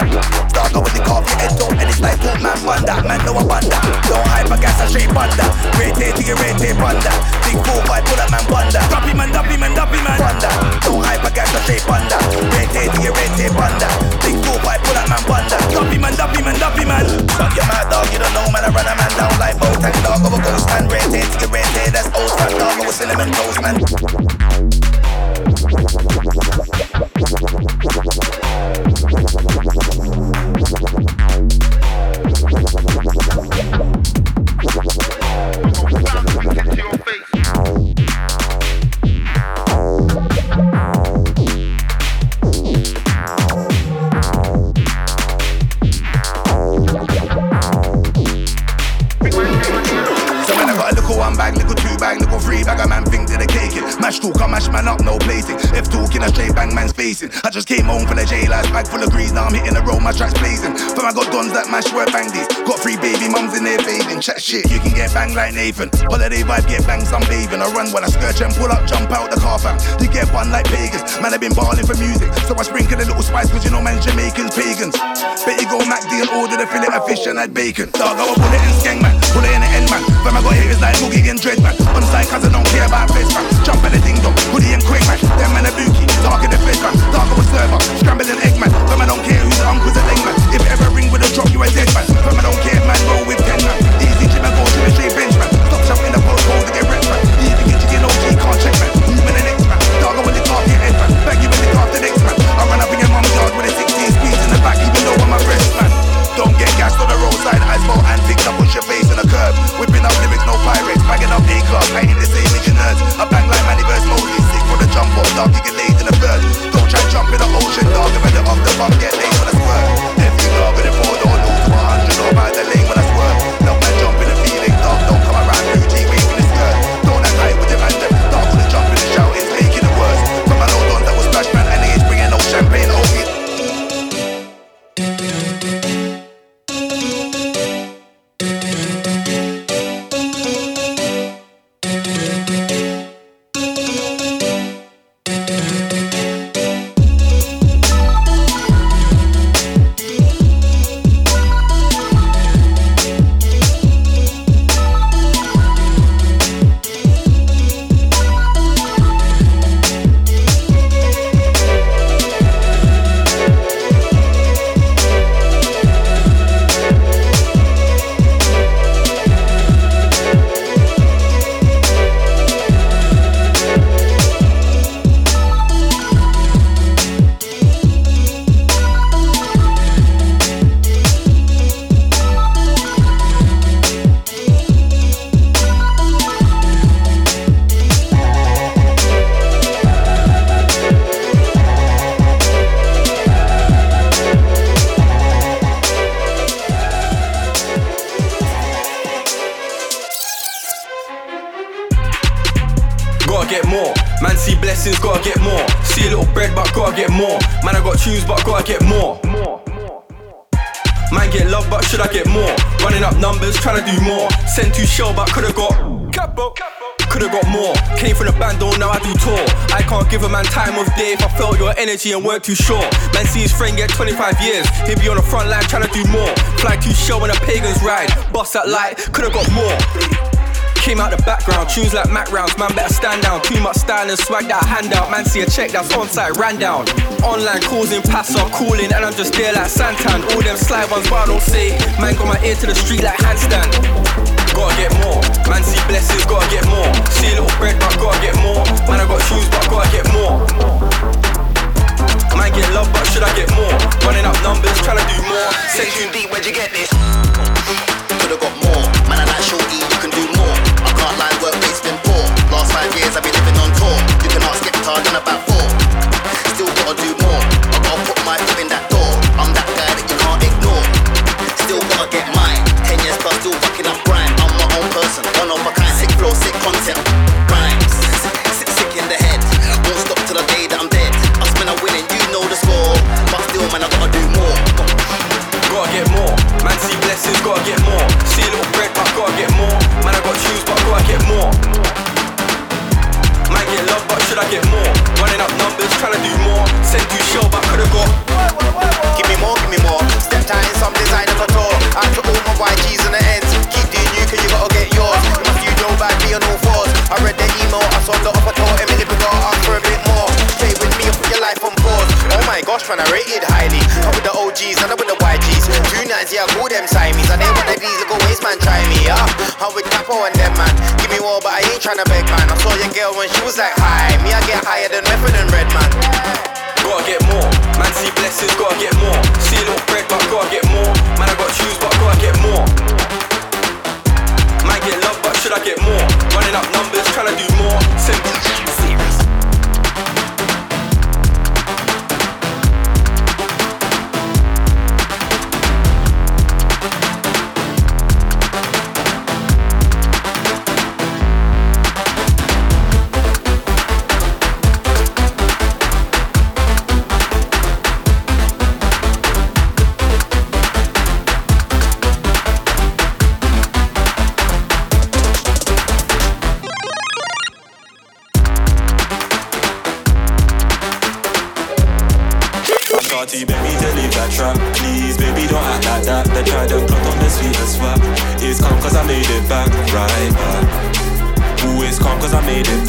Start going the coffee head top and it's like oh man wonder. Man no I wonder. Don't hide my gas, I straight wonder. Red tape to your red tape wonder. Big four by pull up man wonder. Duppy man, duppy man, duppy man. Wonder. Don't hide my gas, I straight wonder. Red tape to your red tape wonder. Big four by pull up man wonder. Duppy man, duppy man, duppy man. Fuck your man mad dog, you don't know man. I run a man down like Botan dog. A ghost man, red hair, to get red hair. That's old man dog. A cinnamon toast man. Man's facing. I just came home from the jail, last bag full of grease, now I'm hitting the road, my tracks blazing. From I got dons that mash word bang these. Got three baby mums in there fading. Chat shit, you can get banged like Nathan. Holiday vibe, get bangs. some bathing. I run when I skirt and pull up, jump out the car fam. You get one like pagans. Man, i been balling for music. So I sprinkle a little spice, cause you know man's Jamaicans, pagans. Bet you go MacD and order the fillet of fish and add bacon. Dog, I will pull it in skeng man, pull it in the end man. Fam, I got haters like Moogie and Dread man. On side, cause I don't care about face man. Jump at the ding dong, hoodie and quick man. Them man a bookie, dark in the face man. Dark a server, scrambling egg man. Fam, I don't care who's the uncle's a leg man. If ever ring with a drop, you a dead man. Fam, I don't care man, roll with 10 A class, painting the same as your nerds. I bang like Manny verse Mosley, sick for the jump off, dog, you get laid in the bird. Don't try jump in the ocean, dog, if I off the bump, get laid Man, get love, but should I get more? Running up numbers, trying to do more. Send to shell, but could've got. Capo. Could've got more. Came from the band, though, now I do tour. I can't give a man time of day if I felt your energy and weren't too sure. Man, see his friend get 25 years. He'll be on the front line trying to do more. Fly to shell when the pagans ride. Bust that light, could've got more. Came out the background, tunes like Mac rounds, man better stand down. Too much style and swag that handout. Man see a check that's on site, ran down. Online calls in, pass up, calling, and I'm just there like Santan. All them sly ones, but I don't say. Man got my ear to the street like handstand. Gotta get more. Man see blessings, gotta get more. See a little bread, but gotta get more. Man I got shoes, but gotta get more. Man get love, but should I get more? Running up numbers, trying to do more. Send you deep, where'd you get this? Could've got more. Man, I like shorty, you can do more. Last five years I've been living on tour. You can ask Skepta, done about four. Still gotta do more. I gotta put my foot in that door. I'm that guy that you can't ignore. Still gotta get mine. Ten years plus, still fucking up Send to show, but could've got. Give me more, give me more. Step time in some designer for tour. Out to all my YGs and the ends. Keep doing you, cause you gotta get yours. In my studio bag, be on all fours. I read the email, I saw the offer told Emily, we gotta ask for a bit more. Stay with me and put your life on pause. Oh my gosh, man, I rated highly. I'm with the OGs and I'm with the YGs. Two nines, yeah, I call them Siamese. And they want the D's, go waste man, try me, yeah. I'm with Capo and them, man. Give me more, but I ain't tryna beg, man. I saw your girl when she was like, hi. Me, I get higher than Method and Red, man. Gotta get more. Man, see blessings, gotta get more. See a little bread, but gotta get more. Man, I got shoes, but gotta get more. Man, get love, but should I get more? Running up numbers, tryna do more. Simple.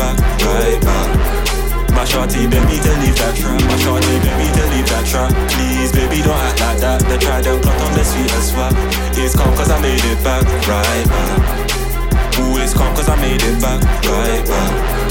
Back, right back. My shorty, baby, leave that trap My shorty, baby, leave that trap Please, baby, don't act like that. They try to plot on the sweetest swap It's calm cause I made it back, right back. Ooh, it's calm cause I made it back, right back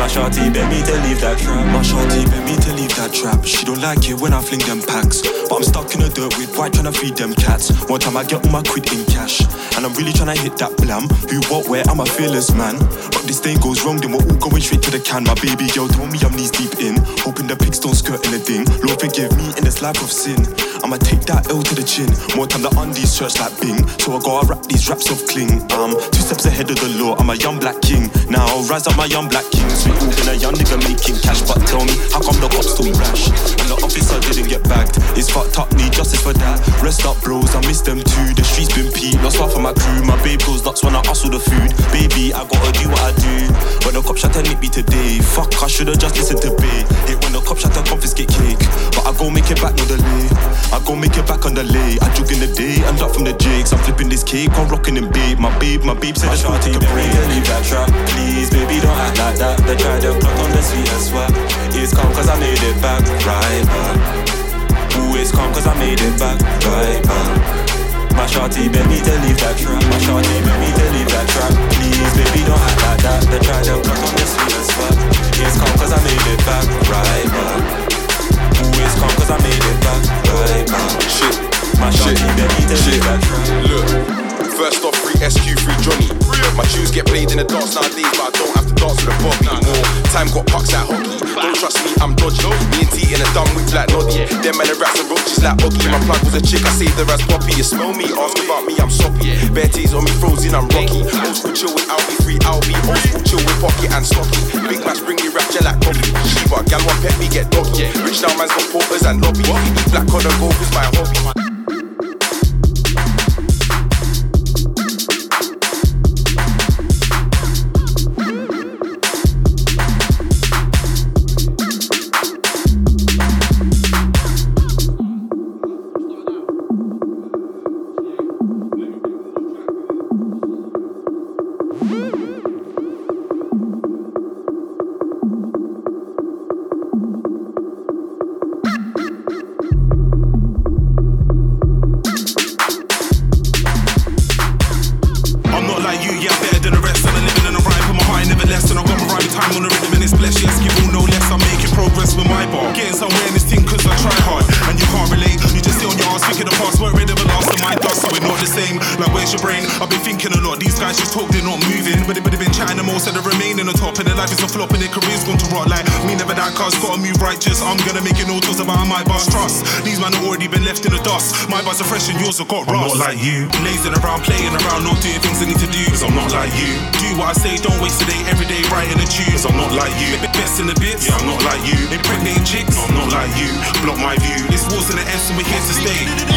my shorty beg me to leave that trap. My shorty beg me to leave that trap. She don't like it when I fling them packs. But I'm stuck in the dirt with white trying to feed them cats. One time I get all my quid in cash. And I'm really trying to hit that blam. Who, what, where, I'm a fearless man. But this thing goes wrong, then we're all going straight to the can. My baby girl told me I'm knees deep in. Hoping the pigs don't skirt anything. Lord forgive me in this life of sin. I'ma take that L to the chin. More time the undies search like Bing. So I gotta rap these raps of cling. Um, two steps ahead of the law. I'm a young black king. Now rise up my young black king. Sweet all been a young nigga making cash. But tell me, how come the cops too rash? And the officer didn't get bagged. It's fucked up, need justice for that. Rest up, bros, I miss them too. The streets been peak, lost half of my crew. My babe goes nuts when I hustle the food. Baby, I gotta do what I do. When the cops shot to nick me today, fuck, I should've just listened to Bay. Hit when the cops shot to confiscate cake. But I go make it back, no delay. I go make it back on the lay. I jog in the day, I'm up from the jakes. I'm flipping this cake, I'm rocking in babe. My babe, my babe said it's gonna take a break. Leave that trap, please, baby, don't act like that. They try to plot on the sweet and swap. It's calm cause I made it back, right back. Ooh, calm cause I made it back, right back. My shorty beg me to leave that trap. My shorty beg me to leave that trap. Please, baby, don't act like that. They try to plot on the and swap. It's calm cause I made it back, right back. It's calm cause I made it back, right back. Shit, My shorty shit, beg me to leave that trap. Look, first off, free SQ, free Johnny. My tunes get played in the dance nowadays, but I don't have to dance with a bog anymore. Time got pucks like hockey. Don't trust me, I'm dodgy. Me and T in a dumb whip like Noddy. Them man, the rats and roaches like Oggy. My plug was a chick, I saved her as Poppy. You smell me, ask about me, I'm soppy. Bare tees on me, frozen, I'm rocky. Old school chill with Albie, free Albie. Old school chill with Pocket and Stocky. Big match bring me rapture like coffee. Shiva, gal want pet me, get doggy. Rich now man's got porters and lobby. Black on the go, who's my hobby? Like you. Lazing around, playing around, not doing things I need to do. Cause I'm not like you. Do what I say, don't waste a day, every day writing a tune. Cause I'm not like you. Best in the bits, yeah, I'm not like you. Impregnating chicks, no, I'm not like you. Block my view. This war's in the S and we're here to stay.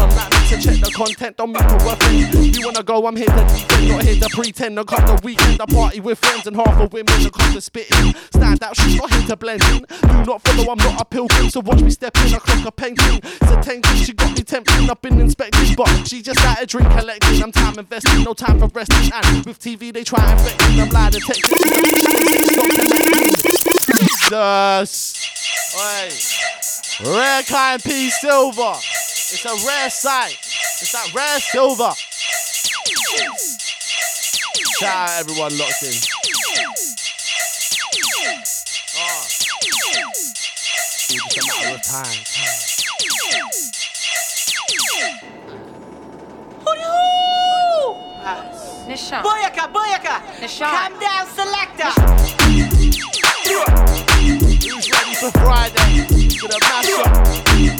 on here to check the content, don't meet a reference. You wanna go, I'm here to defend, not here to pretend. I got the weekend, I party with friends, and half of women I come to spit. Stand out, she's not here to blend in. Do not follow, I'm not a pilgrim, so watch me step in, I clock a painting. It's a tension, she got me tempting, I've been inspecting, but she just got a drink collecting. I'm time investing, no time for resting, and with TV they try and vex I'm lying. detecting. Jesus. Wait. Rare kind P Silver. It's a rare sight. It's that rare silver. Shout out everyone locked in. Oh. It's just a matter of time. Nishan. Boyaka, boyaka. Nishan. Calm down, selector. Who's ready for Friday? Gonna mash up.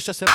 through life just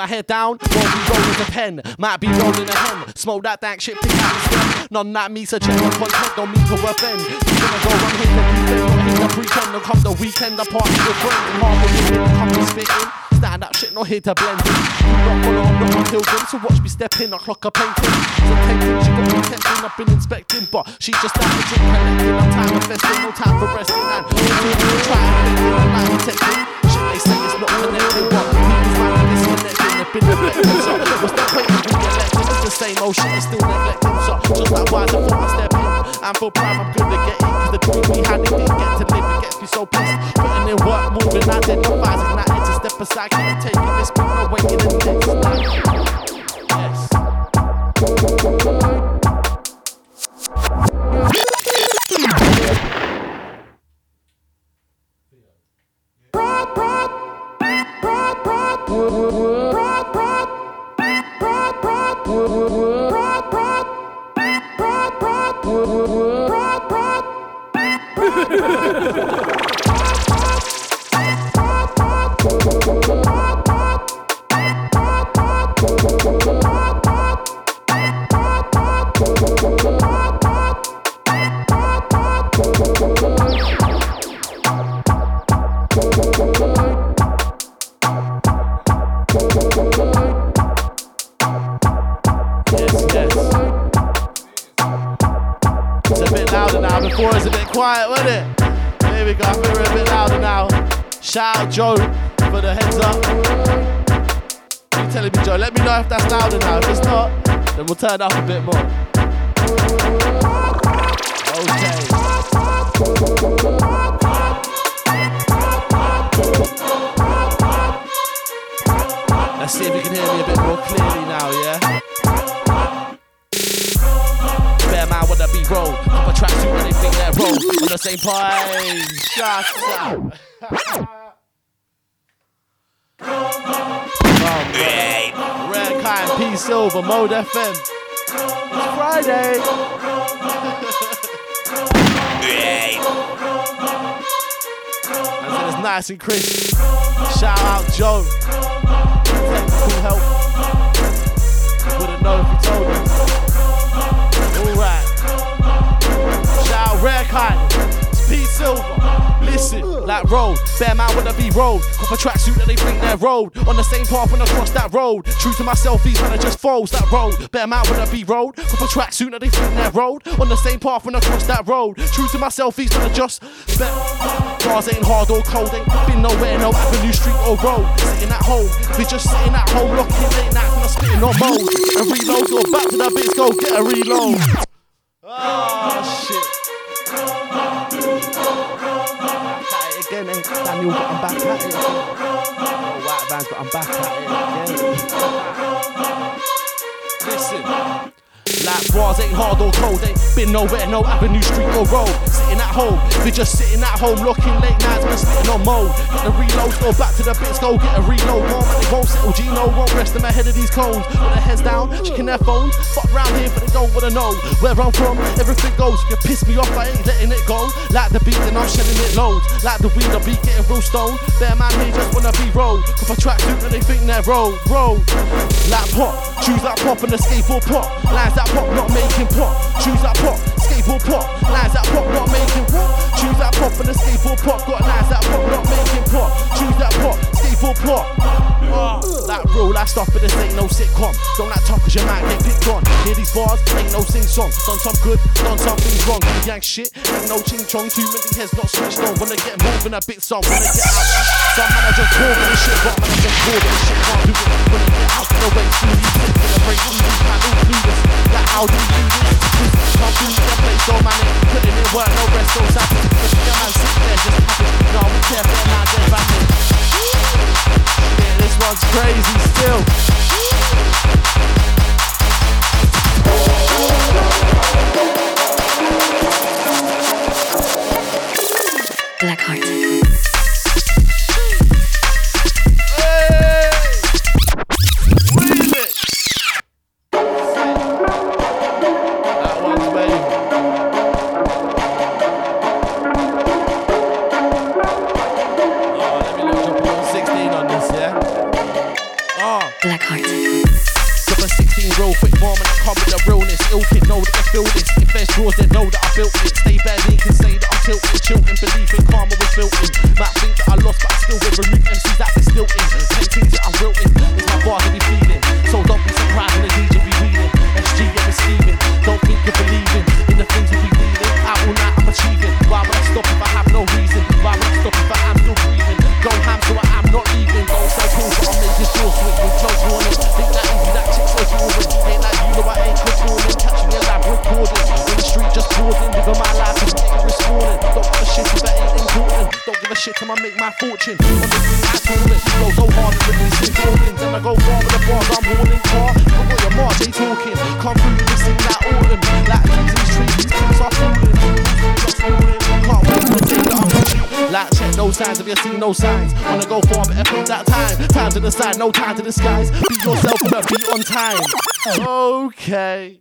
my head down, won't be rolling the pen. Might be rolling a hen. Smoke that dank shit, pick out the stem. None that me, so check content, don't mean to offend. You gonna go run here to defend, not here to pretend. Don't come the weekend, I party with friends. Half of you come to in. Stand up shit, not here to blend in. Not follow, I'm not until then. So watch me step in, I clock a painting. So tempting, she got me tempting, I've been inspecting. But she just out the drink, collecting. I'm time investing, no time for resting. And try and think, I'm not detecting. They say it's not connected, but people's mind are disconnected. They've been neglected. So what's the point of elected? It's the same old shit, it's still neglected. So just like why the fuck I step in. I'm for prime, I'm good to get in. Cause the we had, it didn't get to live. It gets me so pissed. Putting in work, moving vibes, ignited to step aside. Keep taking this, big no waiting in the next line. Yes. Yes, quiet, wasn't it? Here we go. I think we're a bit louder now. Shout out Joe for the heads up. You telling me, Joe? Let me know if that's louder now. If it's not, then we'll turn up a bit more. Okay. Let's see if you can hear me a bit more clearly now, yeah? Bear man wanna be rolled. Up a tracksuit and they think they're rolled. On the same pine. Shut up. oh. Rare kind, P Silver, Mode FM. It's Friday. And it's nice and crisp. Shout out Joe. Technical help. Wouldn't know if you told him. Rare Kind. P Silver. Listen, like road. Bear man wanna be road. Cop a tracksuit that they think they're road. On the same path when I cross that road. True to myself, these man are just foes. That road. Bear man wanna be road. Cop a tracksuit that they think they're road. On the same path when I cross that road. True to myself, these man are just. Bars ain't hard or cold, ain't been nowhere, no avenue, street or road. Sitting at home, we just sitting at home, locking late nights when I'm spitting on mode. And reload or back to that bitch, go get a reload. Oh shit. Again, ain't Daniel, but I'm back at it again. White bands, but I'm back at it again. Listen. Like bars ain't hard or cold, ain't been nowhere, no avenue, street or road. Sitting at home, we just sitting at home, looking late nights, man, spitting on mode. Get the reloads, go back to the bits, go get a reload. More man, they won't settle. Gino won't rest them ahead of these cones. With their heads down, checking their phones. Fuck round here, but they don't wanna know where I'm from. Everything goes, you piss me off, I ain't letting it go. Like the beat, then I'm shedding it loads. Like the weed, I be getting real stoned. Bear man here just wanna be rolled. Cop a tracksuit and they think they're road, road. Like pop, choose that pop and the skateboard pop. Lines that pop, not making pop. Choose that pop, skateboard pop. Lines that pop, not making what? Choose that pop and the skateboard pop. Got lines that pop, not making pop. Choose that pop, skateboard pop. Ah, that real life stuff, but this ain't no sitcom. Don't like talk cause your man get picked on. Hear these bars, ain't no sing song. Done some good, done something wrong. Yank shit, ain't no ching chong. Too many heads not switched on. Wanna get moving a bit, some wanna get out. Some man are just bored this shit, but man are just bored this shit. Can't do it. Wanna get out the way, see these things in the break. See these man all clueless. Like how do we do this? Can't do the place, so man putting in work, no rest, so savage. The man sit there just happy. No, we care for now, get back in. This one's crazy still. Blackheart. To the side, no time to disguise. Be yourself, but be on time. Okay.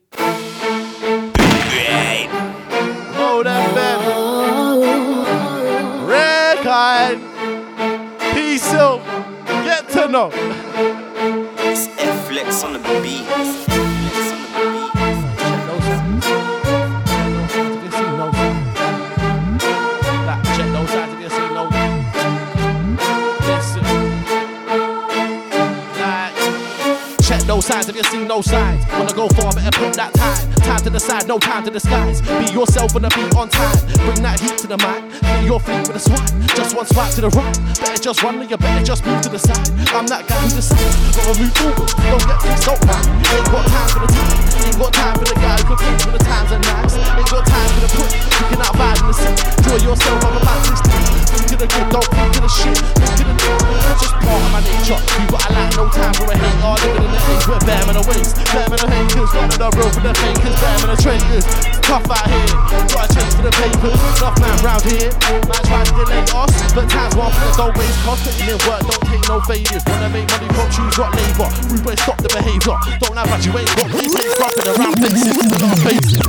No time to disguise. Be yourself and be on time. Bring that heat to the mic. Clear your feet with a swipe. Just one swipe to the right. Better just run, or you better just move to the side. I'm that guy who decides. Gotta move forward. Don't get things so right. Ain't got time for the time. Ain't got time for the guy who competes with the times and nights. Ain't got time for the put. You can out vibe in the city. Enjoy yourself, I'm about 16. Think to the good, don't think to the shit. Think to the It's just part of my nature. You got a lot, no time for a hate. All living in the age where bam in the waist. Bam in the. One of the real for the fakers. Bam in the traitors. Tough out here. Gotta chase for the papers. Enough man round here. Might try to delay us. But times for the don't waste cost. Putting in work, don't take no favours. Wanna make money from choose what labour. We way, stop the behaviour. Don't lie about you ain't got me. Take scrubbing around faces. Of faces.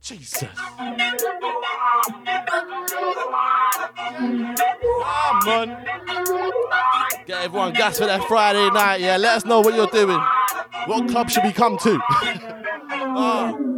Jesus. Come on. Get everyone gas for that Friday night, yeah. Let us know what you're doing. What club should we come to? [laughs] Oh.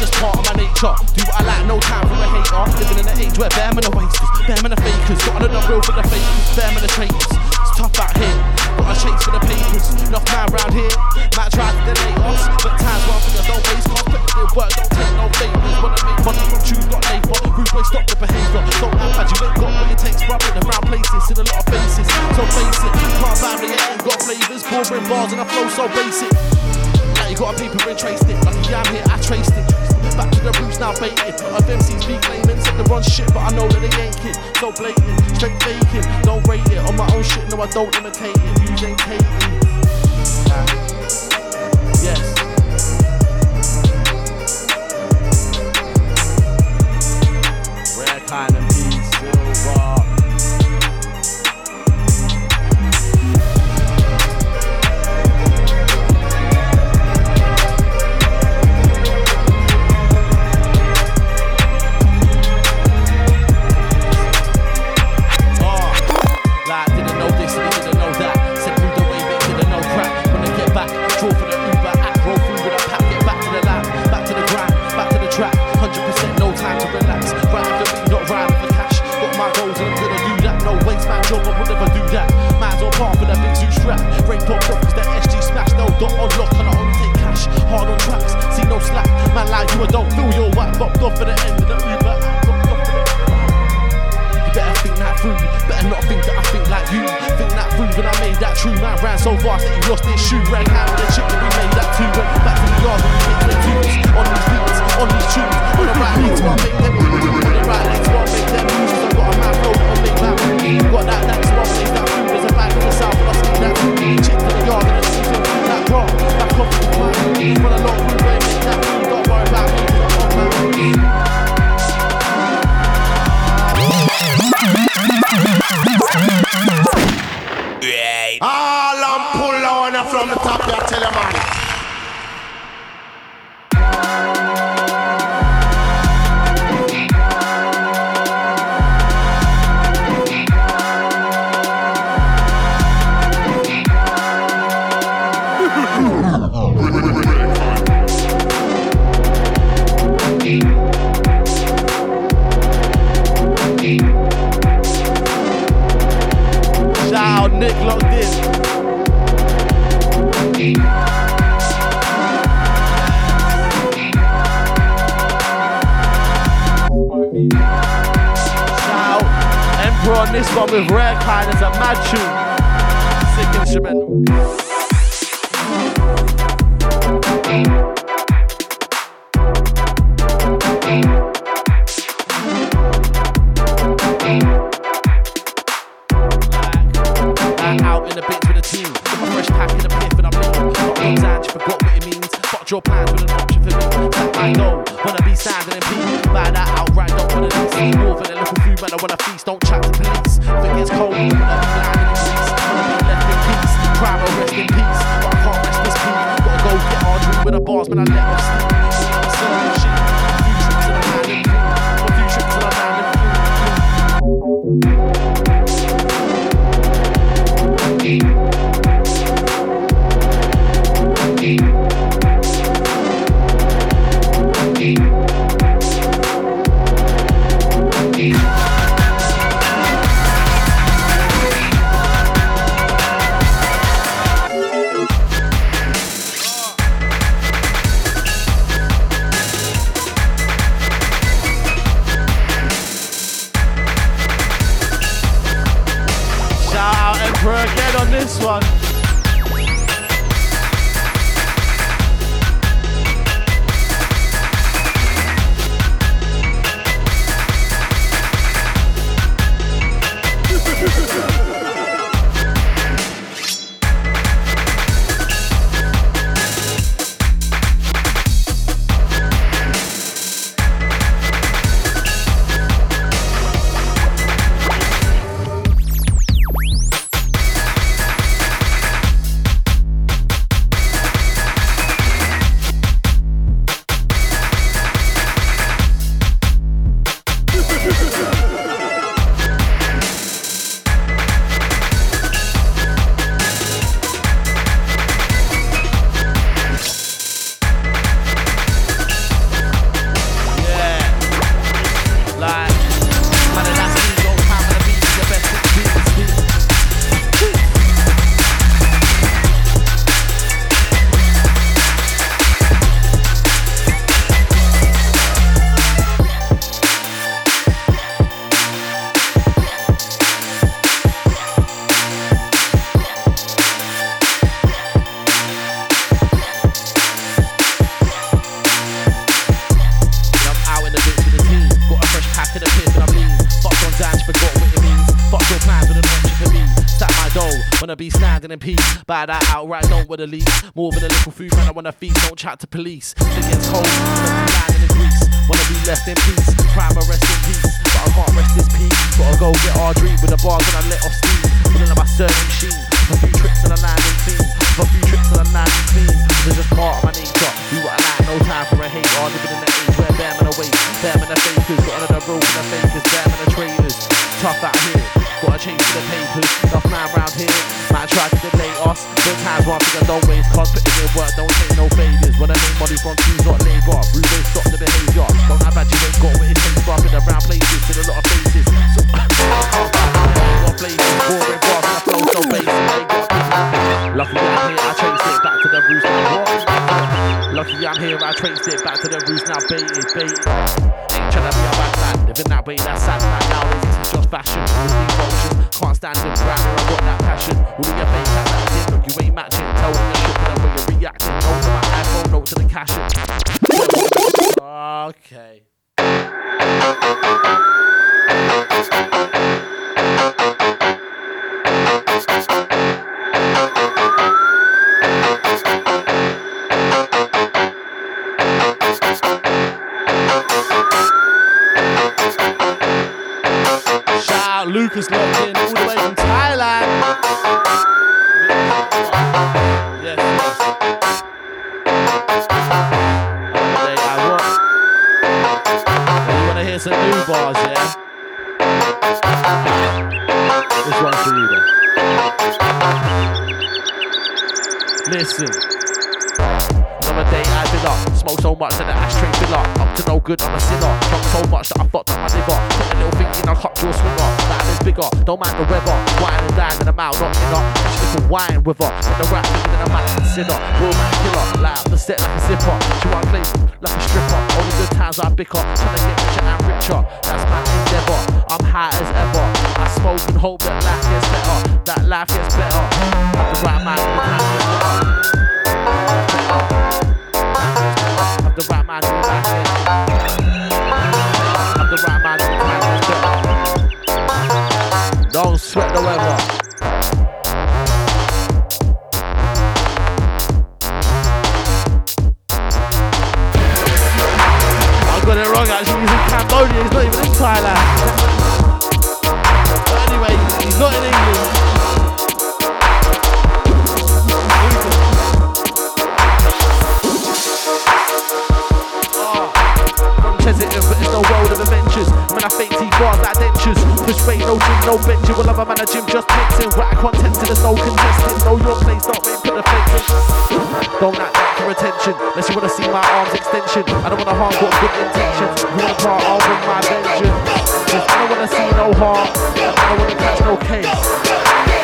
Just part of my nature. Do what I like, no time for a hater. Living in an age where bam and the wasters, bam and the fakers. Got another real for the fakers, bam and the traitors. It's tough out here. Got a chase for the papers. Enough man round here. Might try to delay us, but time's one for you. Don't waste cost. Put it in work, don't take no favors. Wanna make money from choose, got labour. Rude way, stop the behaviour. Don't act bad, you ain't got what it takes. Rubbing around places in a lot of faces. So face it, can't family, ain't got flavours. Boring bars and I flow so basic. Now you got a paper and traced it. Lucky I'm here, I traced it. Back to the roots now baited. Of MCs be claiming, said the run shit, but I know that they ain't kid. So blatant, straight faking. Don't rate it on my own shit, no, I don't imitate it. Views ain't taking. Yes. Rare kind of man like you, I don't feel your whack bopped off at the end of the Uber. You better think that through, better not think that I think like you. Think that through when I made that true man ran so fast that he lost his shoe. Rang out with a chick that we made that too. Went back to the yard and we hit the tunes on these beats, on these tunes. On the right legs, one make them moves. On the right legs, one make them moves. I got a man flow, I make that move. Got that, that's one make that move. There's a bag in the south, and I stick that too. Chick to the yard and I the season, that wrong, back off the climb. Run along, we make that move. All I'm pull on from the top, I tell you. This one with rare a mad tune. Sick out in the bits with a team. Fresh pack in the piff and I'm lean. Got forgot what it means. Your plans with an option for me. That I know. Wanna be standing in peace. Food. I wanna feast. Don't chat to police. If it cold, landing in Greece. Wanna left in peace. Crime will rest in peace. But I can't rest this peace. Gotta go get dream with the bars, man. I let off steam. Outright, don't. More than a little food, man, I wanna feast. Don't chat to police. Shit gets cold, landing in Greece. Wanna be left in peace. Crime or rest in peace. But I can't rest this peace. Gotta go get our dream with the bars and I let off steam. Pulling up my certain machine. A few tricks and I landing clean. A few tricks and I landing clean. This is just part of my nature. Do what I like, no time for a hate. Or living in the age where bear men away. Bear men are fakers. Got another rope and the fakers. Bear men are traitors. Tough out here. Gotta change for the papers. Enough man round here. Man try to delay I don't waste. Wine with her. When the rap thinking then I might consider. Real man killer, up the set like a zipper. She want place like a stripper. All the good times I bicker. Trying to get richer and richer. That's my endeavor. I'm high as ever. I smoke and hope that life gets better. That life gets better. Have the right man in the time to get. Have the right in the back end. Have the right in the time to Don't sweat the weather. Thailand. But anyway, he's not in England. Ah, it's no world of adventures. Man, I fake dentures. No gym, no benching. Well, I'm a man, a gym, just mixing. Right content, so there's no contesting. Know your place, don't make put the act Unless you wanna see my arms extension. I don't wanna harm, got good intentions. You wanna part, I'll bring my vengeance. Cause I don't wanna see no harm. I don't wanna catch no case.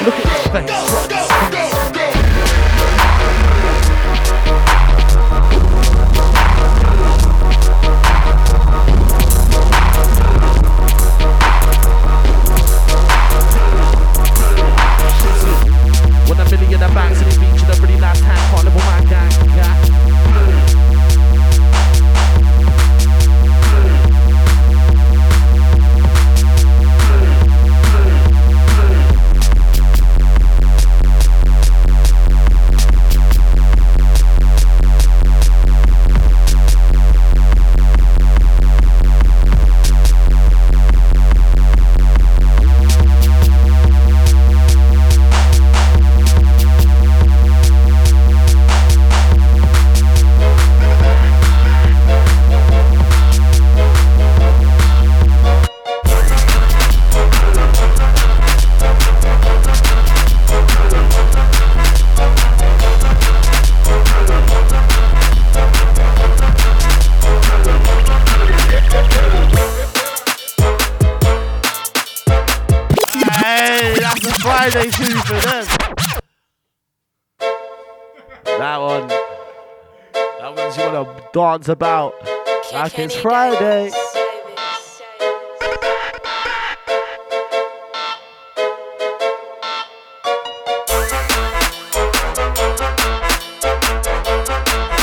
Look at his face. Dance about. Like it's Friday.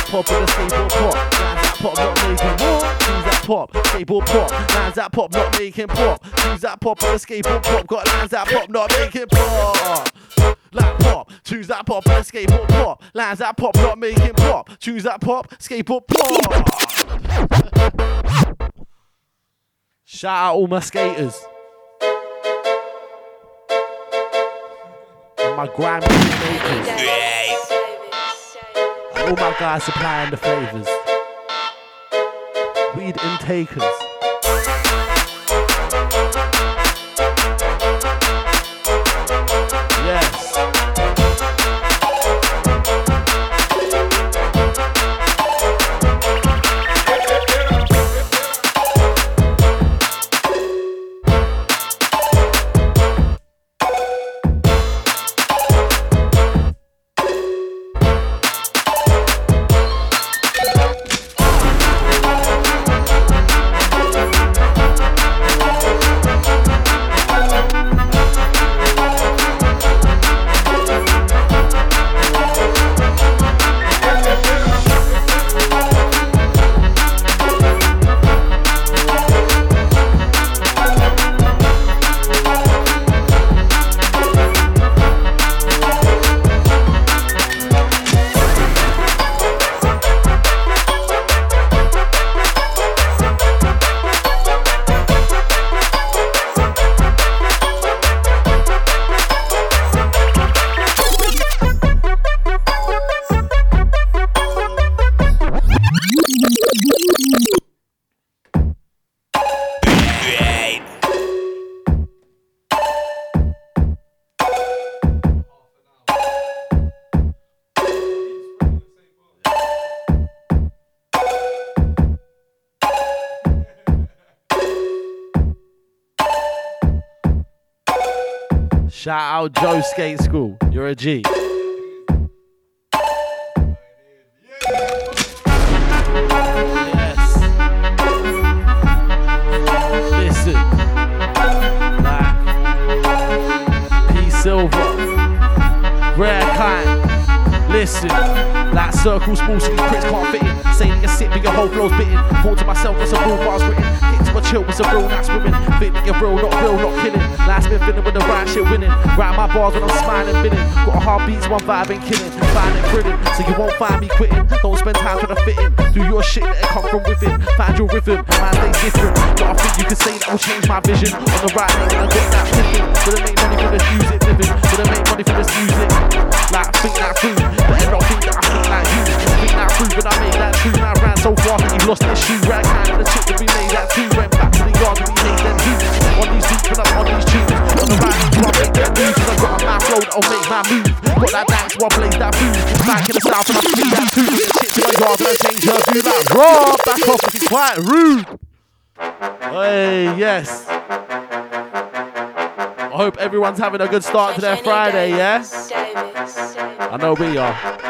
Pop the pop. That pop, not making more. That pop, skateboard pop. Lines that pop, not making pop. That pop the skateboard pop. Got lines that pop, not making pop. That pop and skateboard pop. Lines that pop, not making pop. Choose that pop, skateboard pop. Shout out all my skaters. And my grimy makers. And all my guys supplying the flavors. Weed intakers. Skate School. You're a G. Listen. P Silver. Rare kind. Listen. Like circle small these pricks can't fit in. You're sick but your whole flow's bitten. Thought to myself what's a real bars written. Hit to a chill what's a real nice women. Think that you're real, not real, not killing. Last been feeling with the right shit winning. Write my bars when I'm smiling, binning. Got a hard one vibe and killing. Find it thrilling, so you won't find me quitting. Don't spend time trying to fit in. Do your shit, let it come from within. Find your rhythm, man, they different. But I think you can say that will change my vision. On the right lane, I got that picking. Gonna make money for this music, living. Gonna make money for this music. Like, think that through. Better not you. Think that through, but I made that true. Man, ran so far that he lost his shoe. Right hand the chick that we made that too. Went back to the yard and we made them too. On these beats, when I'm on these tunes. On the right, I make that move. Cause I got a mad flow that'll make my move. Got that dance, I blaze that food. Back in the south, and I speak that too. Get shit to my yard, and I change her view. That raw, back off, looking quite rude. Hey, yes. I hope everyone's having a good start to their Friday, yeah? I know we are.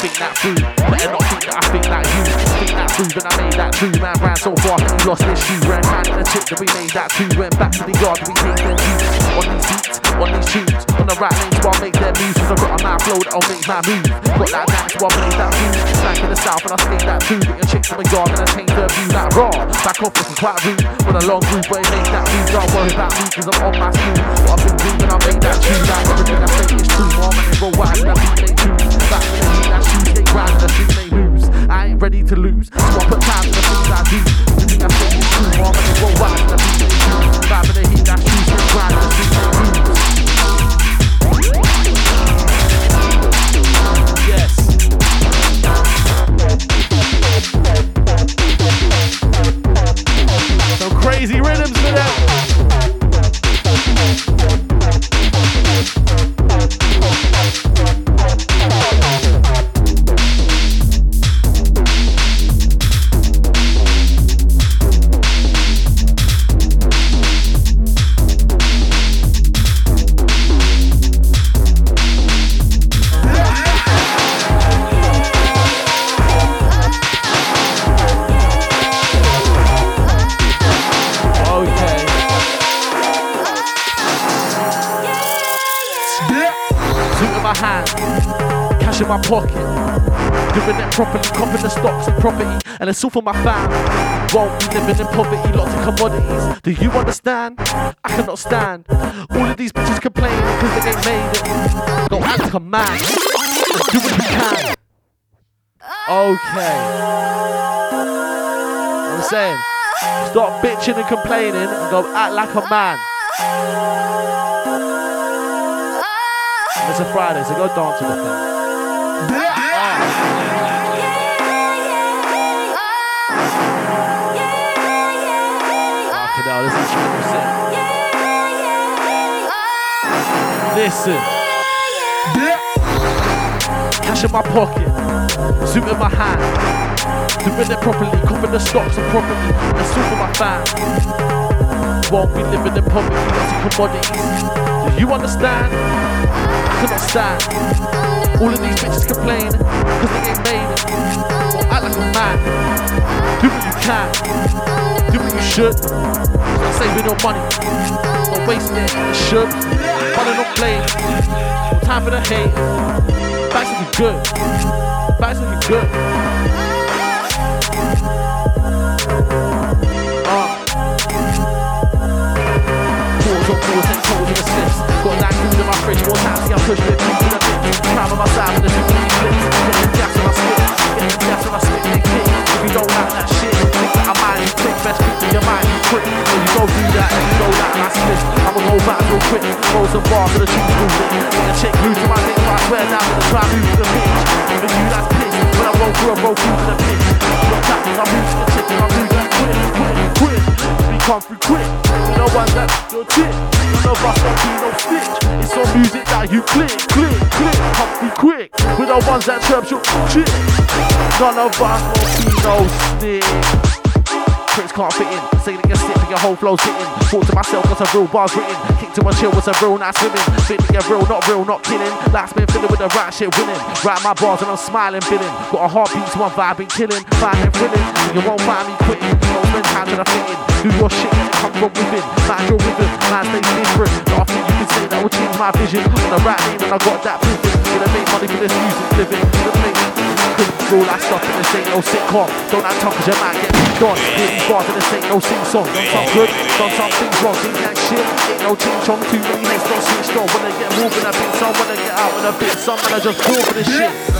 Think that through, better not think that I think that you That through, then I made that true Man ran so far, lost his shoe Ran hand in the chip, then we made that too Went back to the yard, we made them juice On these beats, on these tunes On the right lane, so I'll make their moves Cause I got a mad flow that'll make my move. Got that dance, so I made that move. Back in the south, and I skate that too Get your chicks in the yard, and I change their view. Like raw, back off looking quite rude. With a long groove, but it make that move. Don't worry about me, cause I'm on my school. I've been dreaming, I made that tune Like everything I say is true. More money, roll wide, and I beat they choose Back in the heat, that shoes, they grind, I lose I ain't ready to lose, so I put time in the things I do. I true, more money, roll wide, and I beat they choose Back the heat, shoes, they grind, I think in. Doing it properly, copping the stocks and property, and it's all for my fam. Won't be living in poverty, lots of commodities. Do you understand? I cannot stand. All of these bitches complaining because they ain't made it. Go act like a man. Do what you can. Okay. I'm saying, stop bitching and complaining and go act like a man. It's a Friday, so go dance with the thing. Ah, Fucking hell, this is. Listen. Cash in my pocket, zoom in my hand. Doing it properly, copping the stocks and property. and for my fam. Won't be living in poverty, lots of commodities. Do you understand? I cannot stand. All of these bitches complain, cause they ain't made it. Act like a man. Do what you can. Do what you should. Start saving your money. Don't waste it. You should. Money not. No time for the hate. Back's looking good. Back's looking good. Uh. Pause on pause Food in my fridge, more times see I push it. Keep it a bit. Time on my side with the two mini flips. Get the gas on my spit. Get the gas on my spit, they kick. If you don't like that shit, think that I you quick. Best keep in your mind, quick. When you go do that, and you know that I spit. I'ma go back real quick. Roll some bars for the truth movement. Get a chick glued to my dick, but I swear down to the try move to the bitch. Even you that's pissed. When I roll through, I roll through to the pitch. Got tackles, I'm to the chick, and I'm moving that quick, quick, quick. Come through quick. No one that your tip. None of us don't do no stitch. It's on music that you click, click, click. Come through quick. We're the ones that chirp your chick. None of us won't be no snitch. Critics can't fit in. Say you're sick, but your whole flow's hitting. Thought to myself, got some real bars written. Kick to my chill with some real nice women. Think that you're real, not real, not killing. Life's been filling with the right shit winning. Write my bars and I'm smiling, billing. Got a heartbeat to one vibe, been killing. Finding thrilling. You won't find me quitting. Don't spend time trying to fit. Do your shit come from within. Mind your rhythm, mind stay different. Nothing you can say that will change my vision. On the right lane and I got that vision. Gonna make money for this music living. Gonna make all that stuff and this ain't no sitcom. Don't act tough cause you might get moved on. Hear these bars and this ain't no sing song. Done some good, done things wrong. Think that shit ain't no ching chong. Too many heads don't switch on. When they get moving a bit, some when they get out in a bit, some man I just fall for this shit.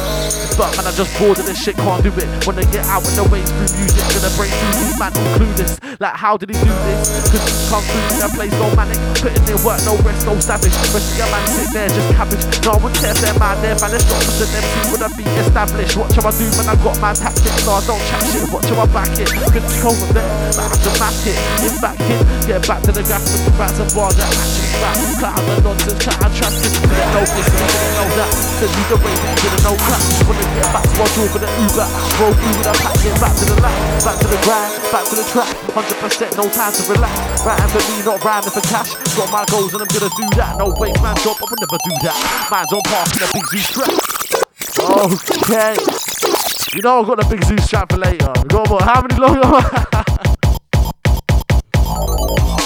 But man, I just bored of this shit, can't do it. When they get out in the waves through music, gonna break through these man clueless. Like, how did he do this? Cause he come through a place, no manic. Putting in work, no rest, no savage. Rest of your man sit there, just cabbage. No one cares, they're mad, they're man. It's not to them, see would I be established. Watch how I do when I got my tactics. No, I don't chat shit, watch how I back it. Control with them, I have to back it. In back get back to the graph with the rats and bars that actually back. Cloud the nonsense, trash. Cause you didn't know this, didn't know that. Said you the way, didn't know crap. They get back to my door for the Uber, roll through with a pack, get back to the lap, back to the grind, back to the track. 100% no time to relax. Writing for me, not rhyming for cash. Got my goals and I'm gonna do that. No waste man job, I would never do that. Man's on park in a big zoo strap. Okay. You know I've got the big zoo strap for later. We got what? How many long? [laughs]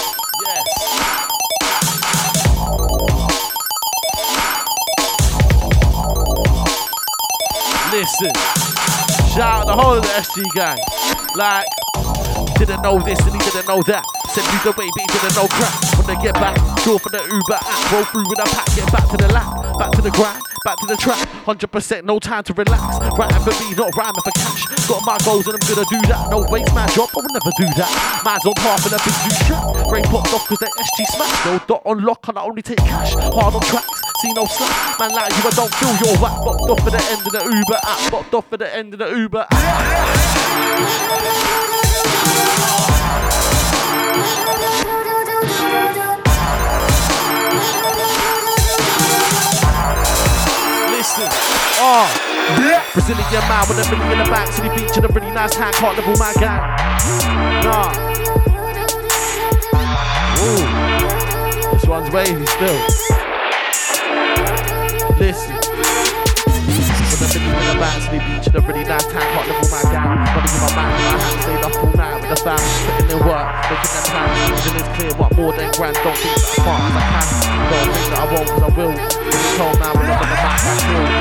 Listen, shout out the whole of the SG gang. Like, didn't know this and he didn't know that. Send me the way, but he didn't know crap. When they get back, draw for the Uber app, roll through with a pack, get back to the lap, back to the grind, back to the track. 100% no time to relax. Writing for me, not rhyming for cash. Got my goals and I'm gonna do that. No waste my job, I will never do that. Man's on path and a big new strap. Brain popped off cause they SG smash. No dot on lock and I only take cash. Hard on tracks. See no slack, man like you, I don't feel your whack. Bopped off for the end of the Uber app, bopped off for the end of the Uber app. Listen, oh, ah. Brazilian man with a million in the back, city beach and a really nice hand, can't level my gang. Nah. Ooh, this one's wavy still. Listen. With a million in the back, city beach and a really nice hand, can't level my gang. Money in my mind, my hands stayed up all night the putting in work, making them plans. Vision is clear, what more than grand, don't think that cause I can. Don't think that I won't, cause I will. Told man, when I'm on.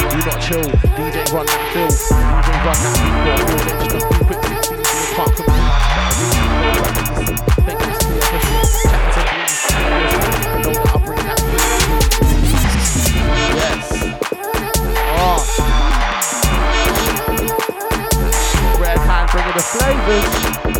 You not chill, DJ run that fill. DJ run that beat, got real 16, so you can't it's chat to Yes. Oh. Red the flavors.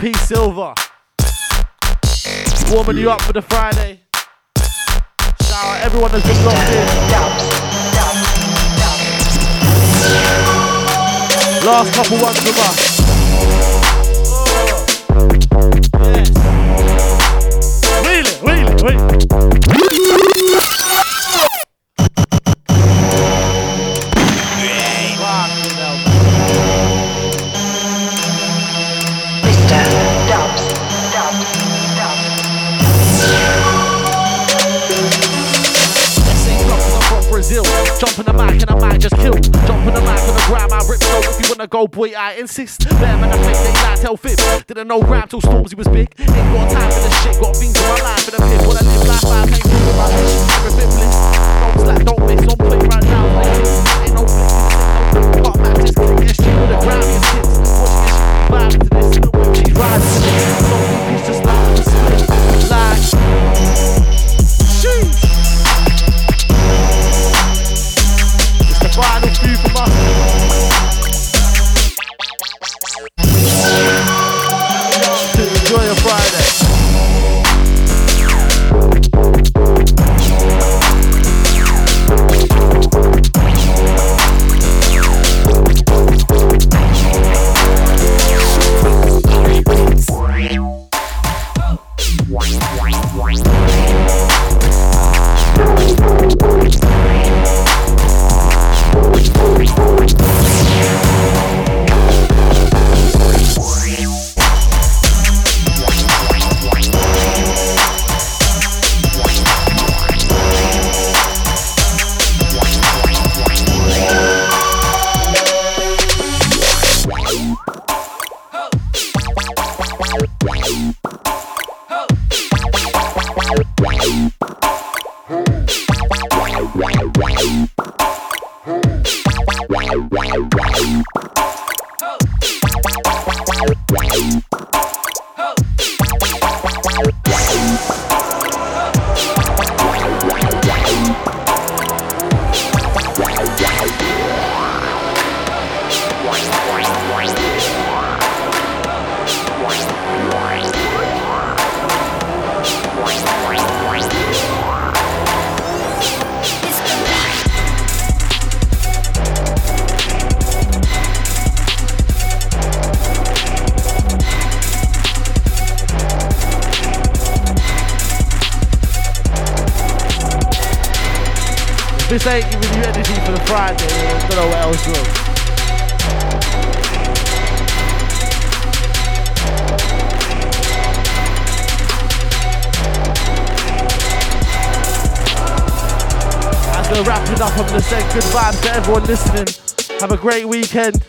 P Silver. Warming you up for the Friday. Shout out everyone that's been locked in. Last couple ones from us. Oh, yes. Wheel it, wheel. And I might just kill. Jump on the mic on the ground, I rip. So if you wanna go, boy, I insist. Better man, I fake they lie, tell fib. Didn't know rhyme till Stormzy was big. Ain't got time for the shit, got things in my life for the pit. Wanna live life, I ain't through my bitch. Everything bliss. Don't slack, don't miss. On play right now, ain't no flick. Got matches, kick SG with the Grammy tips. Watching this shit, vibing to this. The whip, she's this. Don't be just everyone listening. Have a great weekend.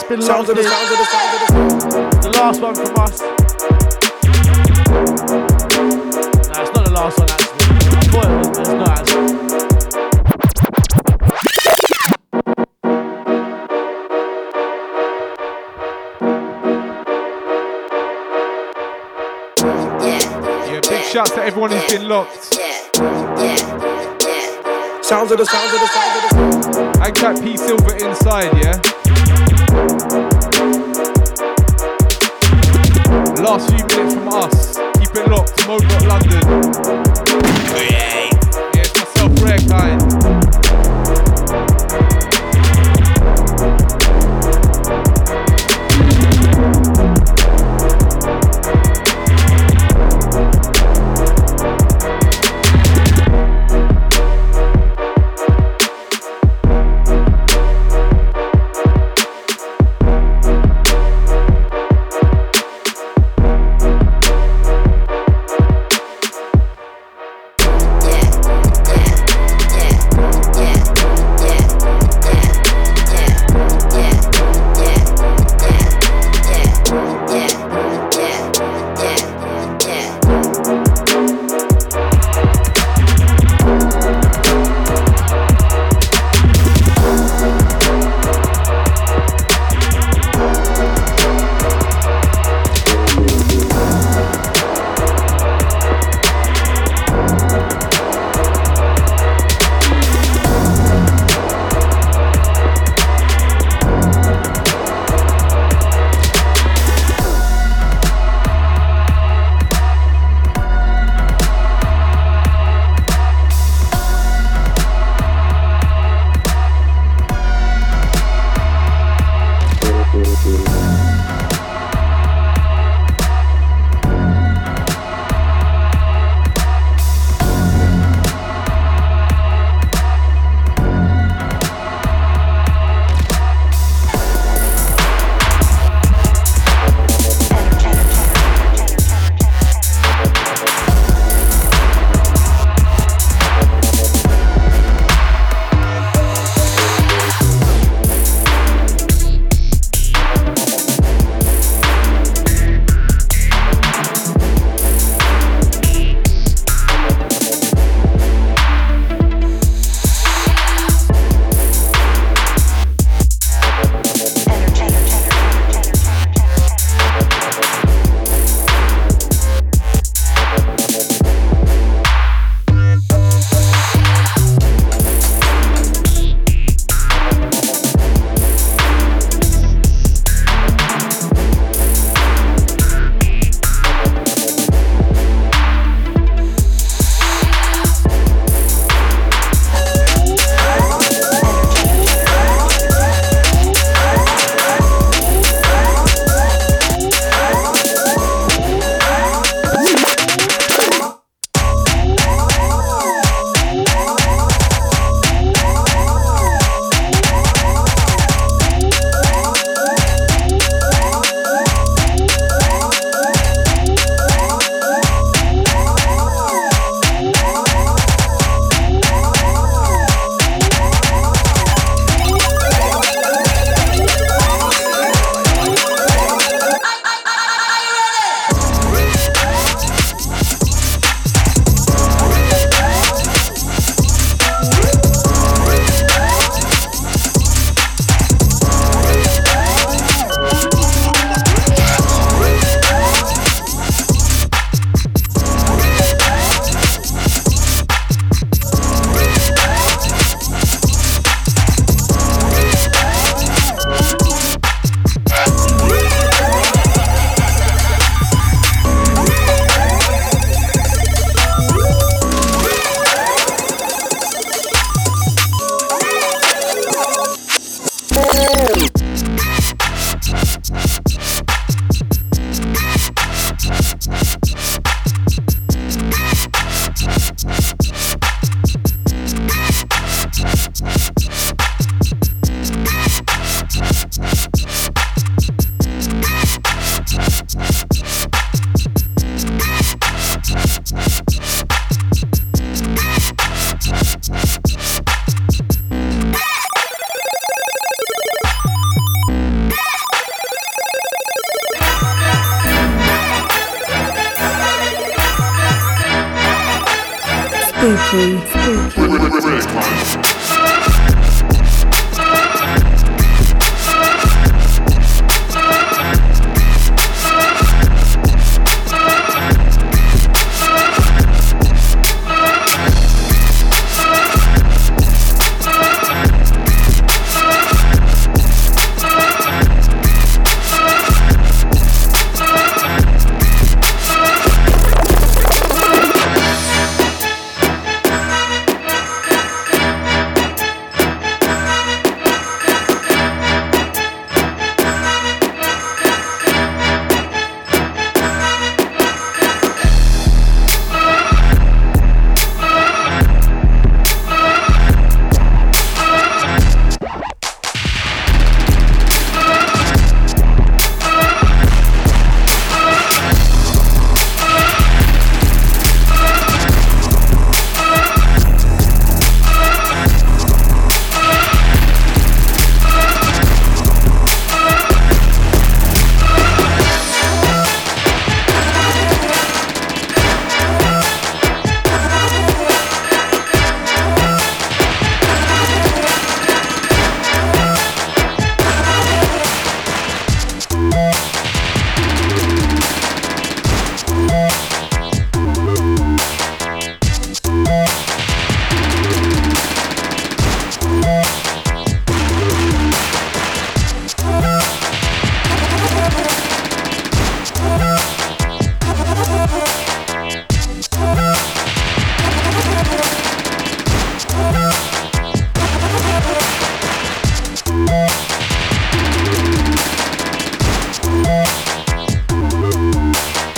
That's been Sounds locked of the in. sounds of the sounds of the The last one from us. Nah, it's not the last one actually. I thought it was, but it's not actually. Yeah, big shouts to everyone who's been locked. Sounds of the sounds of the sounds of the And that P Silver inside, yeah? Last few minutes from us. Keep it locked. Mode London. Oh,